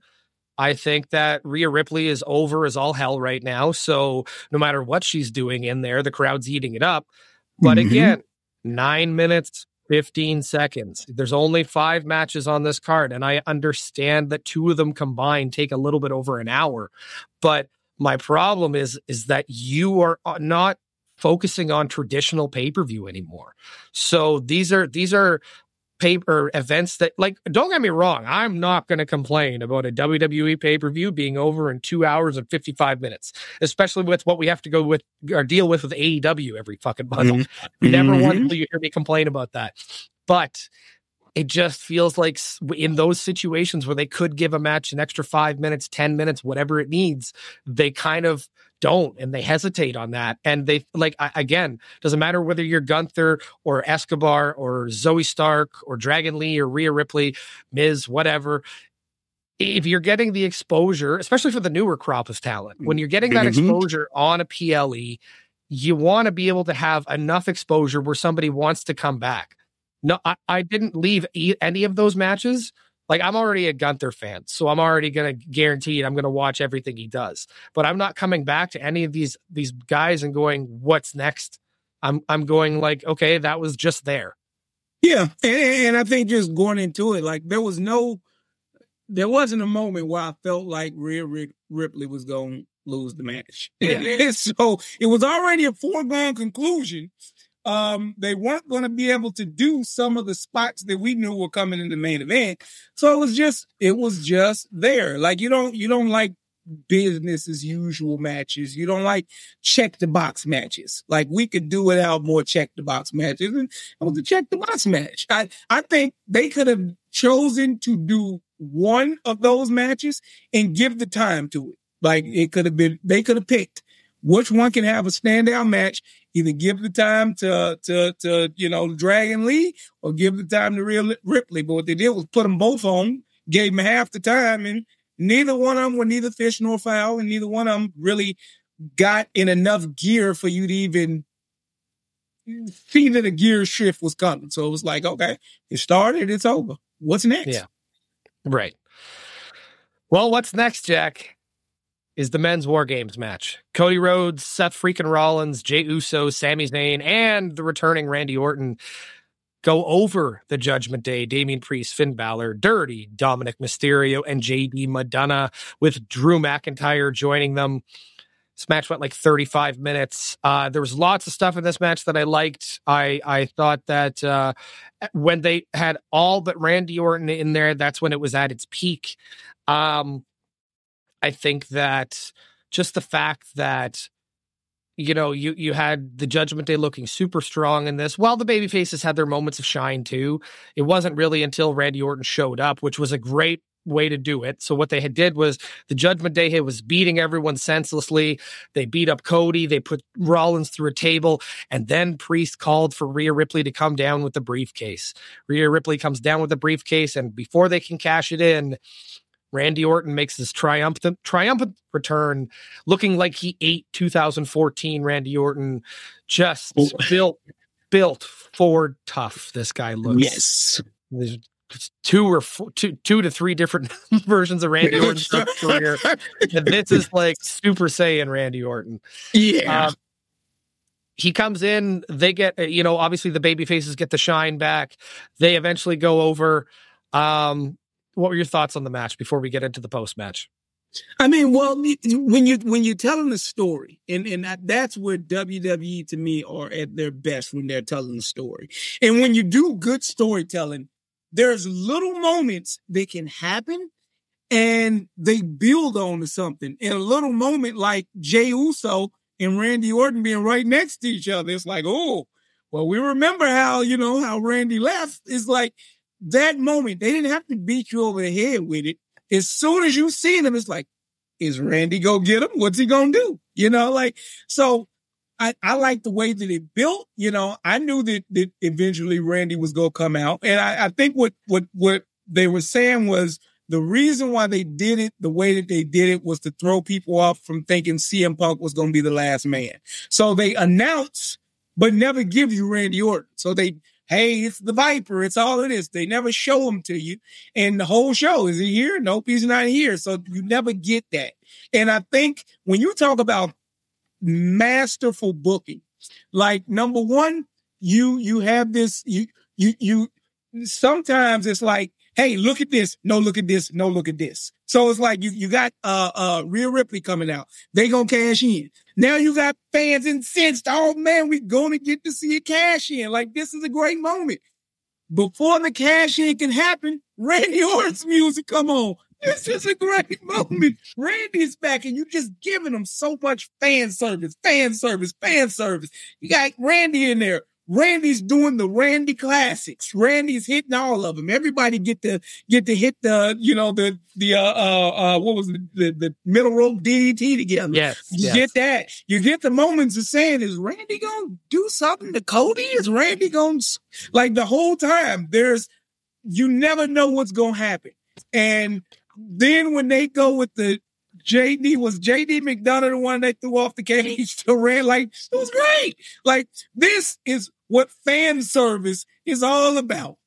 I think that Rhea Ripley is over as all hell right now. So no matter what she's doing in there, the crowd's eating it up. But Mhm. again, nine minutes, 15 seconds. There's only five matches on this card. And I understand that two of them combined take a little bit over an hour. But my problem is, is that you are uh, not focusing on traditional pay-per-view anymore. So these are, these are, paper events that like don't get me wrong i'm not going to complain about a wwe pay-per-view being over in two hours and 55 minutes especially with what we have to go with or deal with with aew every fucking month. Never Mhm. once will you hear me complain about that. But it just feels like in those situations where they could give a match an extra five minutes, 10 minutes, whatever it needs, they kind of don't and they hesitate on that. And they like, I, again, doesn't matter whether you're Gunther or Escobar or Zoey Stark or Dragon Lee or Rhea Ripley, Miz, whatever. If you're getting the exposure, especially for the newer crop of talent, when you're getting that Mhm. exposure on a PLE, you want to be able to have enough exposure where somebody wants to come back. No, I, I didn't leave e- any of those matches. Like I'm already a Gunther fan, so I'm already gonna guarantee it. I'm gonna watch everything he does. But I'm not coming back to any of these these guys and going, "What's next?" I'm I'm going like, okay, that was just there. Yeah, and, and I think just going into it, like there was no, there wasn't a moment where I felt like Rhea Ri- Ripley was going to lose the match. Yeah. so it was already a foregone conclusion. Um, they weren't going to be able to do some of the spots that we knew were coming in the main event. So it was just, it was just there. Like you don't, you don't like business as usual matches. You don't like check the box matches. Like we could do without more check the box matches. And it was a check the box match. I, I think they could have chosen to do one of those matches and give the time to it. Like it could have been, they could have picked which one can have a standout match. Either give the time to, to, to, you know, Dragon Lee or give the time to Rhea Ripley. But what they did was put them both on, gave them half the time and neither one of them were neither fish nor fowl, and neither one of them really got in enough gear for you to even see that a gear shift was coming. So it was like, okay, it started, it's over. What's next? Yeah. Right. Well, what's next, Jack? Is the men's war games match. Cody Rhodes, Seth freaking Rollins, Jey Uso, Sami Zayn, and the returning Randy Orton go over the Judgment Day. Damian Priest, Finn Balor, Dirty, Dominic Mysterio, and JD McDonagh with Drew McIntyre joining them. This match went like 35 minutes. Uh, there was lots of stuff in this match that I liked. I I thought that uh, when they had all but Randy Orton in there, that's when it was at its peak. Um, I think that just the fact that you know, you you had the Judgment Day looking super strong in this. While the baby faces had their moments of shine too, it wasn't really until Randy Orton showed up, which was a great way to do it. So what they had did was the Judgment Day hit was beating everyone senselessly. They beat up Cody. They put Rollins through a table, and then Priest called for Rhea Ripley to come down with the briefcase. Rhea Ripley comes down with the briefcase, and before they can cash it in, Randy Orton makes this triumphant triumphant return, looking like he ate 2014 Randy Orton. Just oh. built built Ford tough. This guy looks. Yes. There's two or four, two, two to three different versions of Randy Orton's career, and this is like Super Saiyan Randy Orton. Yeah. Um, he comes in. They get you know obviously the baby faces get the shine back. They eventually go over. Um, what were your thoughts on the match before we get into the post match? I mean, well, when you when you're telling the story, and and that's where WWE to me are at their best when they're telling the story. And when you do good storytelling, there's little moments that can happen, and they build on to something. In a little moment like Jey Uso and Randy Orton being right next to each other, it's like, oh, well, we remember how you know how Randy left. It's like that moment, they didn't have to beat you over the head with it. As soon as you see them, it's like, is Randy go get him? What's he gonna do? You know, like so. I, I like the way that it built. You know, I knew that, that eventually Randy was gonna come out, and I, I think what what what they were saying was the reason why they did it the way that they did it was to throw people off from thinking CM Punk was going to be the last man. So they announce, but never give you Randy Orton. So they Hey, it's the Viper. It's all it is. They never show him to you. And the whole show, is he here? Nope, he's not here. So you never get that. And I think when you talk about masterful booking, like number one, you, you have this, you, you, you, sometimes it's like, hey, look at this. No, look at this. No, look at this. So it's like you, you got, uh, uh, Rhea Ripley coming out. They gonna cash in. Now you got fans incensed. Oh man, we're gonna get to see a cash in. Like this is a great moment. Before the cash in can happen, Randy Orton's music come on. This is a great moment. Randy's back and you're just giving them so much fan service, fan service, fan service. You got Randy in there Randy's doing the Randy classics. Randy's hitting all of them. Everybody get to get to hit the, you know, the the uh uh, uh what was it, the the middle rope DDT together. Yes, you yes. get that. You get the moments of saying, is Randy gonna do something to Cody? Is Randy gonna like the whole time? There's you never know what's gonna happen. And then when they go with the JD was JD McDonagh the one that threw off the cage to ran like it was great. Like this is what fan service is all about.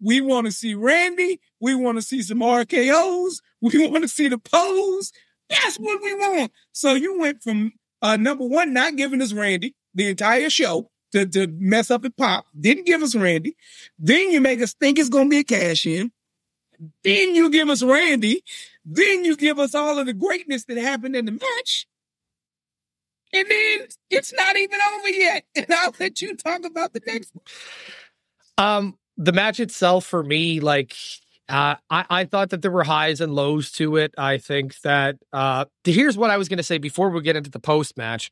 We want to see Randy. We want to see some RKO's. We want to see the pose. That's what we want. So you went from uh, number one, not giving us Randy the entire show to, to mess up and pop. Didn't give us Randy. Then you make us think it's going to be a cash in. Then you give us Randy. Then you give us all of the greatness that happened in the match. and then it's not even over yet. And I'll let you talk about the next one. Um, the match itself for me, like uh, I, I thought that there were highs and lows to it. I think that uh, here's what I was going to say before we get into the post match.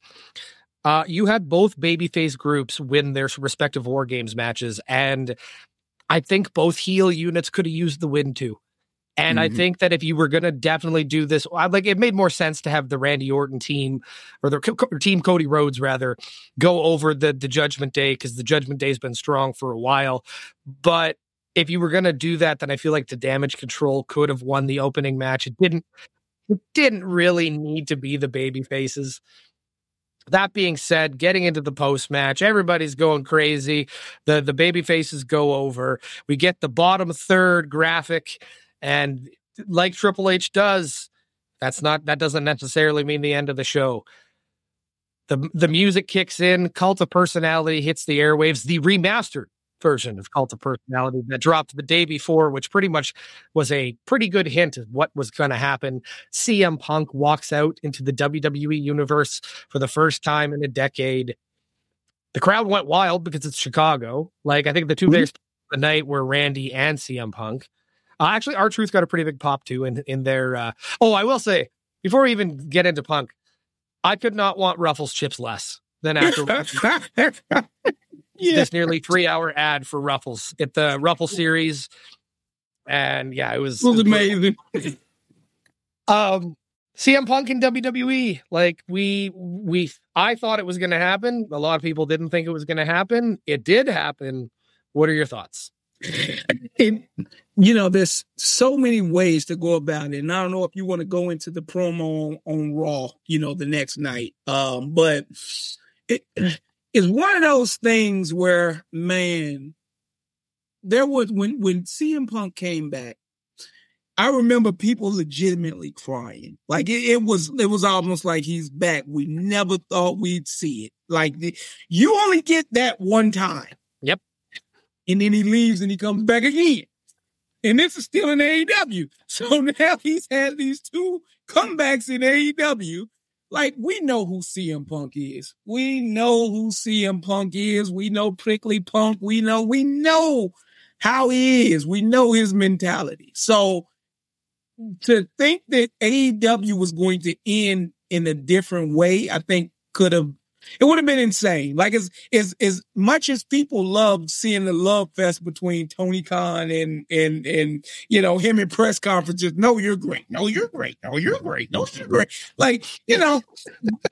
Uh, you had both babyface groups win their respective war games matches, and I think both heel units could have used the win too. And mm-hmm. I think that if you were going to definitely do this, like it made more sense to have the Randy Orton team or the team Cody Rhodes rather go over the the Judgment Day because the Judgment Day has been strong for a while. But if you were going to do that, then I feel like the Damage Control could have won the opening match. It didn't. It didn't really need to be the baby faces. That being said, getting into the post match, everybody's going crazy. The the baby faces go over. We get the bottom third graphic and like Triple H does, that's not that doesn't necessarily mean the end of the show. The the music kicks in, Cult of Personality hits the airwaves, the remastered version of Cult of Personality that dropped the day before, which pretty much was a pretty good hint of what was going to happen. CM Punk walks out into the WWE universe for the first time in a decade. The crowd went wild because it's Chicago. Like I think the 2 mm-hmm. biggest the night were Randy and CM Punk. Uh, actually, R-Truth got a pretty big pop too in in their. Uh, oh, I will say before we even get into Punk, I could not want Ruffles chips less than after yeah. this nearly three hour ad for Ruffles at the Ruffle series, and yeah, it was, it was amazing. um, CM Punk in WWE, like we we, I thought it was going to happen. A lot of people didn't think it was going to happen. It did happen. What are your thoughts? And you know, there's so many ways to go about it. And I don't know if you want to go into the promo on, on Raw, you know, the next night. Um, but it is one of those things where, man, there was when when CM Punk came back, I remember people legitimately crying. Like it, it, was, it was almost like he's back. We never thought we'd see it. Like the, you only get that one time. Yep. And then he leaves and he comes back again. And this is still in AEW. So now he's had these two comebacks in AEW. Like, we know who CM Punk is. We know who CM Punk is. We know Prickly Punk. We know, we know how he is. We know his mentality. So to think that AEW was going to end in a different way, I think could have it would have been insane. Like as as as much as people loved seeing the love fest between Tony Khan and and and you know him in press conferences. No, you're great. No, you're great. No, you're great. No, you're great. Like you know,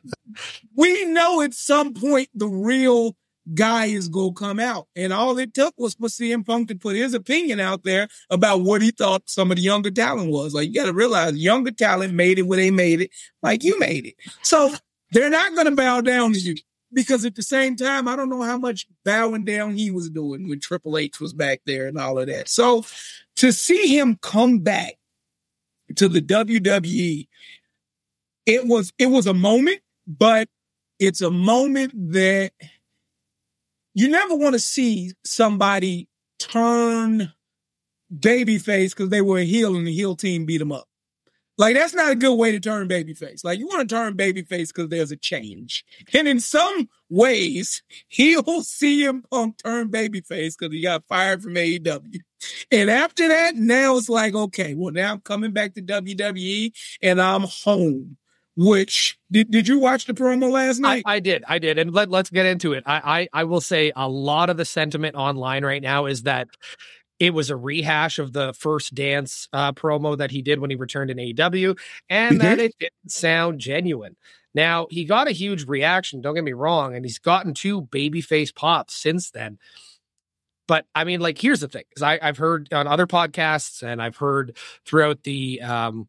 we know at some point the real guy is gonna come out, and all it took was for CM Punk to put his opinion out there about what he thought some of the younger talent was. Like you got to realize, younger talent made it where they made it, like you made it. So they're not going to bow down to you because at the same time, I don't know how much bowing down he was doing when Triple H was back there and all of that. So to see him come back to the WWE, it was it was a moment, but it's a moment that you never want to see somebody turn babyface because they were a heel and the heel team beat them up. Like that's not a good way to turn babyface. Like you want to turn babyface because there's a change, and in some ways, he'll CM Punk turn babyface because he got fired from AEW. And after that, now it's like, okay, well now I'm coming back to WWE and I'm home. Which did did you watch the promo last night? I, I did, I did, and let let's get into it. I, I I will say a lot of the sentiment online right now is that it was a rehash of the first dance uh, promo that he did when he returned in AEW, and that it didn't sound genuine. Now he got a huge reaction. Don't get me wrong, and he's gotten two babyface pops since then. But I mean, like, here's the thing: because I've heard on other podcasts, and I've heard throughout the um,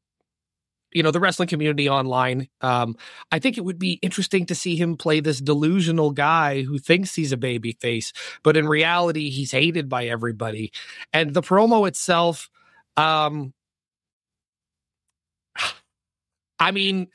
you know the wrestling community online um i think it would be interesting to see him play this delusional guy who thinks he's a baby face but in reality he's hated by everybody and the promo itself um i mean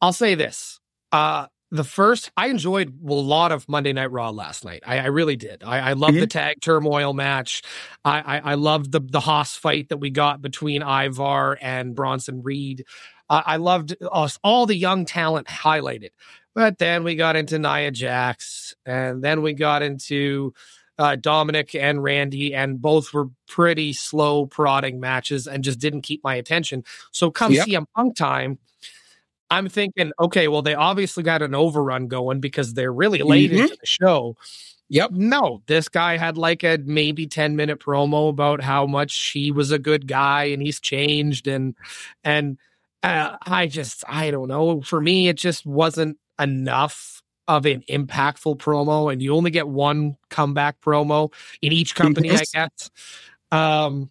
i'll say this uh the first I enjoyed a lot of Monday Night Raw last night. I, I really did. I, I loved mm-hmm. the tag turmoil match. I, I, I loved the the Haas fight that we got between Ivar and Bronson Reed. Uh, I loved us all the young talent highlighted. But then we got into Nia Jax, and then we got into uh, Dominic and Randy, and both were pretty slow prodding matches and just didn't keep my attention. So come Yep. CM Punk time, I'm thinking, okay, well, they obviously got an overrun going because they're really late Mhm. into the show. Yep. No, this guy had like a maybe 10 minute promo about how much he was a good guy and he's changed and and uh, I just I don't know. For me it just wasn't enough of an impactful promo and you only get one comeback promo in each company, I guess. Um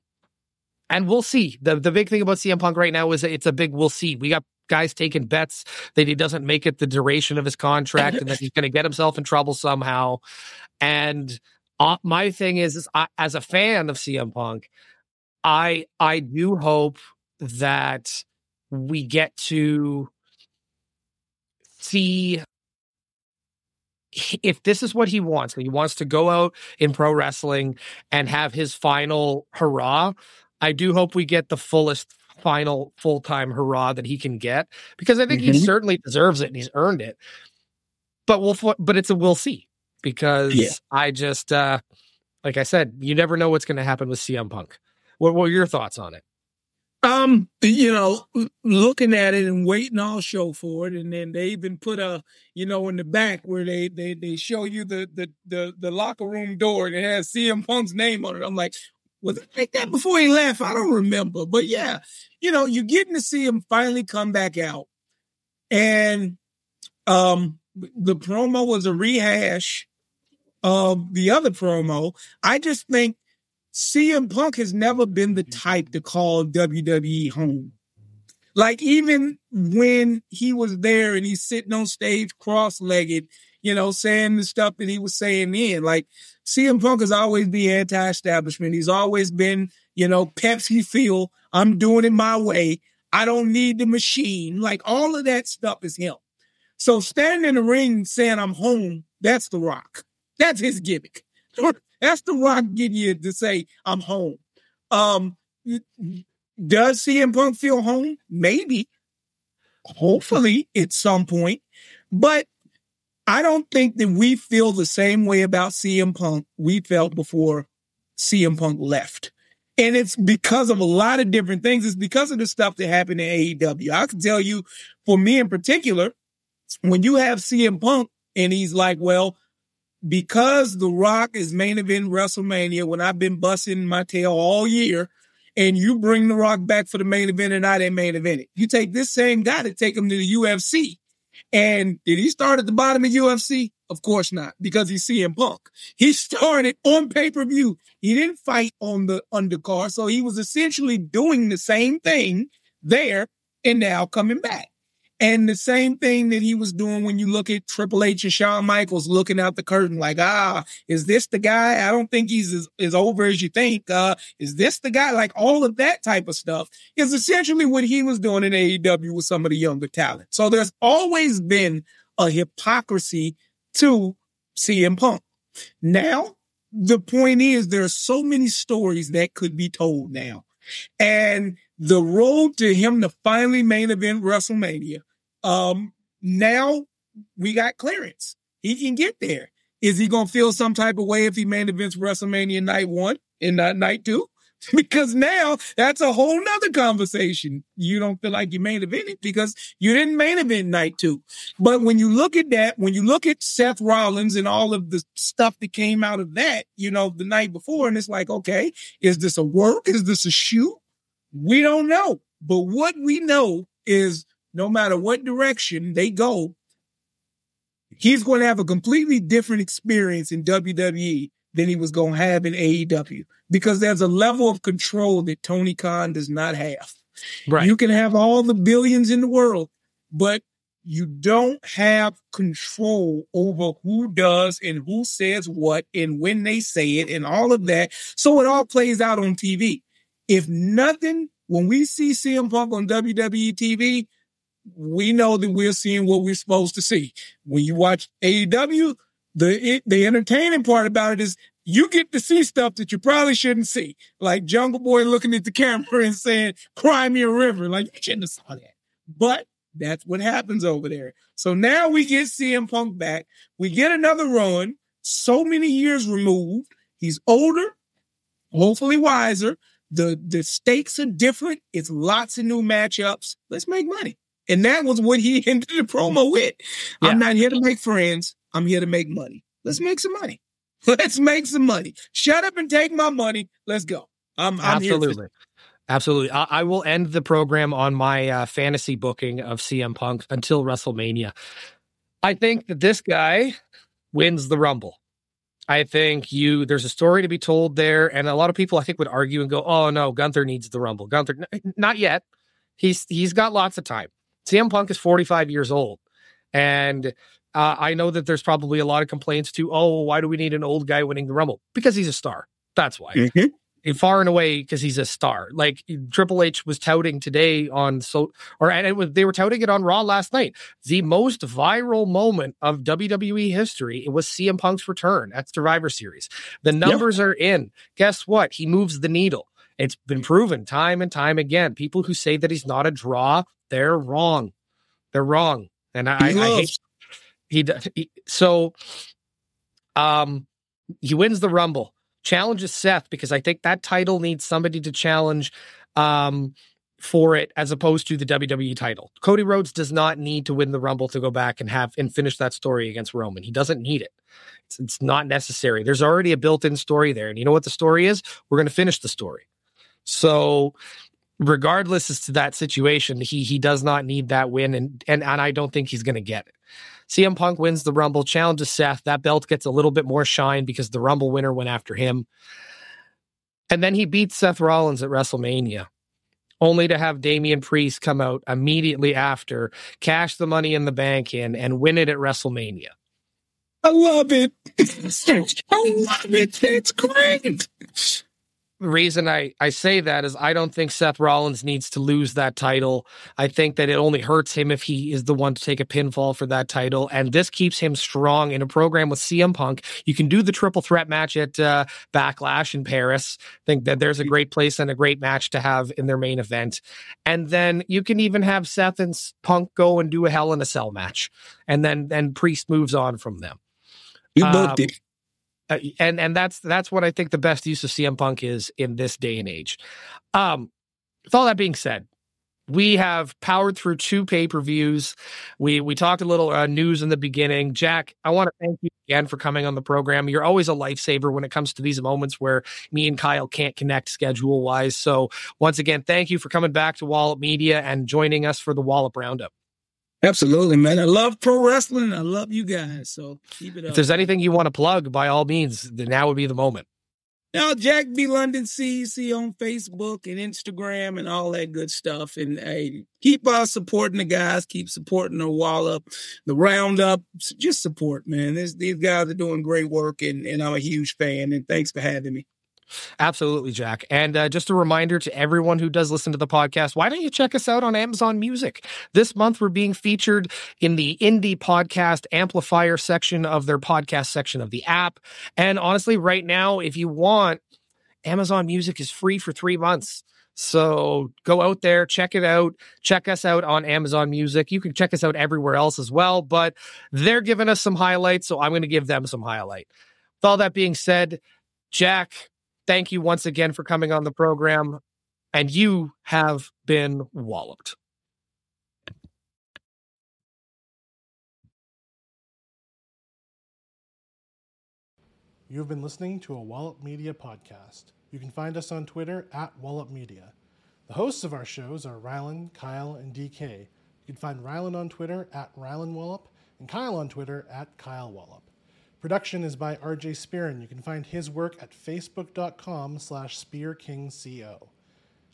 and we'll see. The the big thing about CM Punk right now is that it's a big we'll see. We got guys taking bets that he doesn't make it the duration of his contract and that he's going to get himself in trouble somehow. And uh, my thing is, is I, as a fan of CM Punk, I I do hope that we get to see if this is what he wants. He wants to go out in pro wrestling and have his final hurrah. I do hope we get the fullest final full time hurrah that he can get because I think he Mhm. certainly deserves it and he's earned it. But we'll, but it's a we'll see because Yeah. I just, uh, like I said, you never know what's going to happen with CM Punk. What, what are your thoughts on it? Um, you know, looking at it and waiting all show for it, and then they even put a, you know, in the back where they they they show you the the the, the locker room door and it has CM Punk's name on it. I'm like, was it like that before he left? I don't remember, but yeah, you know, you're getting to see him finally come back out, and um, the promo was a rehash of the other promo. I just think CM Punk has never been the type to call WWE home. Like even when he was there and he's sitting on stage cross-legged, you know, saying the stuff that he was saying then, like CM Punk has always been anti-establishment. He's always been, you know, Pepsi feel, I'm doing it my way. I don't need the machine. Like all of that stuff is him. So standing in the ring saying I'm home, that's the rock. That's his gimmick. That's the rock you to say I'm home. Um, does CM Punk feel home? Maybe. Hopefully at some point. But I don't think that we feel the same way about CM Punk we felt before CM Punk left. And it's because of a lot of different things. It's because of the stuff that happened in AEW. I can tell you, for me in particular, when you have CM Punk and he's like, well, because The Rock is main event WrestleMania, when I've been busting my tail all year, and you bring The Rock back for the main event and I didn't main event it. You take this same guy to take him to the UFC. And did he start at the bottom of UFC? Of course not, because he's CM Punk. He started on pay-per-view. He didn't fight on the undercard. So he was essentially doing the same thing there and now coming back. And the same thing that he was doing when you look at Triple H and Shawn Michaels looking out the curtain, like, ah, is this the guy? I don't think he's as, as over as you think. Uh, is this the guy? Like all of that type of stuff is essentially what he was doing in AEW with some of the younger talent. So there's always been a hypocrisy to CM Punk. Now, the point is there are so many stories that could be told now. And the road to him to finally main event WrestleMania, um, now we got clearance. He can get there. Is he going to feel some type of way if he main events WrestleMania night one and not night two? because now that's a whole nother conversation. You don't feel like you main evented because you didn't main event night two. But when you look at that, when you look at Seth Rollins and all of the stuff that came out of that, you know, the night before, and it's like, okay, is this a work? Is this a shoot? We don't know. But what we know is no matter what direction they go, he's going to have a completely different experience in WWE than he was going to have in AEW because there's a level of control that Tony Khan does not have. Right. You can have all the billions in the world, but you don't have control over who does and who says what and when they say it and all of that. So it all plays out on TV. If nothing, when we see CM Punk on WWE TV, we know that we're seeing what we're supposed to see. When you watch AEW, the it, the entertaining part about it is you get to see stuff that you probably shouldn't see, like Jungle Boy looking at the camera and saying "Cry me a river," like you shouldn't have saw that. But That's what happens over there. So now we get CM Punk back. We get another run. So many years removed. He's older, hopefully wiser. The the stakes are different. It's lots of new matchups. Let's make money. And that was what he ended the promo with. Yeah. I'm not here to make friends. I'm here to make money. Let's make some money. Let's make some money. Shut up and take my money. Let's go. I'm, I'm absolutely. Absolutely. I, I, will end the program on my uh, fantasy booking of CM Punk until WrestleMania. I think that this guy wins the Rumble. I think you there's a story to be told there, and a lot of people I think would argue and go, "Oh no, Gunther needs the Rumble." Gunther, n- not yet. He's he's got lots of time. CM Punk is 45 years old, and uh, I know that there's probably a lot of complaints to, "Oh, why do we need an old guy winning the Rumble?" Because he's a star. That's why. Mm-hmm far and away because he's a star. Like Triple H was touting today on so, or and it was they were touting it on Raw last night. The most viral moment of WWE history it was CM Punk's return at Survivor Series. The numbers yep. are in. Guess what? He moves the needle. It's been proven time and time again. People who say that he's not a draw, they're wrong. They're wrong. And I, I, I hate he, he so um he wins the Rumble challenges Seth because I think that title needs somebody to challenge um, for it as opposed to the WWE title. Cody Rhodes does not need to win the Rumble to go back and have and finish that story against Roman. He doesn't need it. It's, it's not necessary. There's already a built-in story there, and you know what the story is? We're going to finish the story. So regardless as to that situation, he he does not need that win, and and and I don't think he's going to get it. CM Punk wins the Rumble, challenges Seth. That belt gets a little bit more shine because the Rumble winner went after him. And then he beats Seth Rollins at WrestleMania, only to have Damian Priest come out immediately after, cash the money in the bank in, and win it at WrestleMania. I love it. I love it. It's great the reason I, I say that is I don't think Seth Rollins needs to lose that title. I think that it only hurts him if he is the one to take a pinfall for that title. And this keeps him strong in a program with CM Punk. You can do the triple threat match at uh, Backlash in Paris. I think that there's a great place and a great match to have in their main event. And then you can even have Seth and Punk go and do a Hell in a Cell match. And then, then Priest moves on from them. You booked um, it. Uh, and and that's that's what I think the best use of CM Punk is in this day and age. Um, with all that being said, we have powered through two pay per views. We we talked a little uh, news in the beginning. Jack, I want to thank you again for coming on the program. You're always a lifesaver when it comes to these moments where me and Kyle can't connect schedule wise. So once again, thank you for coming back to Wallop Media and joining us for the Wallop Wroundup. Absolutely, man. I love pro wrestling. I love you guys. So keep it up. If there's anything you want to plug, by all means, then now would be the moment. Now, Jack B. London CC on Facebook and Instagram and all that good stuff. And hey, keep uh, supporting the guys, keep supporting the Wallop, the roundup. Just support, man. This, these guys are doing great work, and, and I'm a huge fan. And thanks for having me. Absolutely, Jack. And uh, just a reminder to everyone who does listen to the podcast why don't you check us out on Amazon Music? This month, we're being featured in the indie podcast amplifier section of their podcast section of the app. And honestly, right now, if you want, Amazon Music is free for three months. So go out there, check it out. Check us out on Amazon Music. You can check us out everywhere else as well, but they're giving us some highlights. So I'm going to give them some highlight. With all that being said, Jack, thank you once again for coming on the program. And you have been walloped. You have been listening to a Wallop Media podcast. You can find us on Twitter at Wallop Media. The hosts of our shows are Rylan, Kyle, and DK. You can find Rylan on Twitter at Rylan Wallop and Kyle on Twitter at Kyle Wallop. Production is by RJ Spearin. You can find his work at facebook.com slash spearkingco.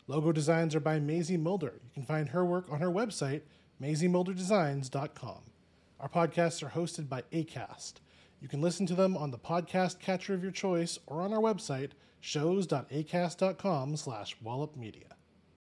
Logo designs are by Maisie Mulder. You can find her work on her website, maisiemulderdesigns.com. Our podcasts are hosted by ACAST. You can listen to them on the podcast catcher of your choice or on our website, shows.acast.com slash wallopmedia.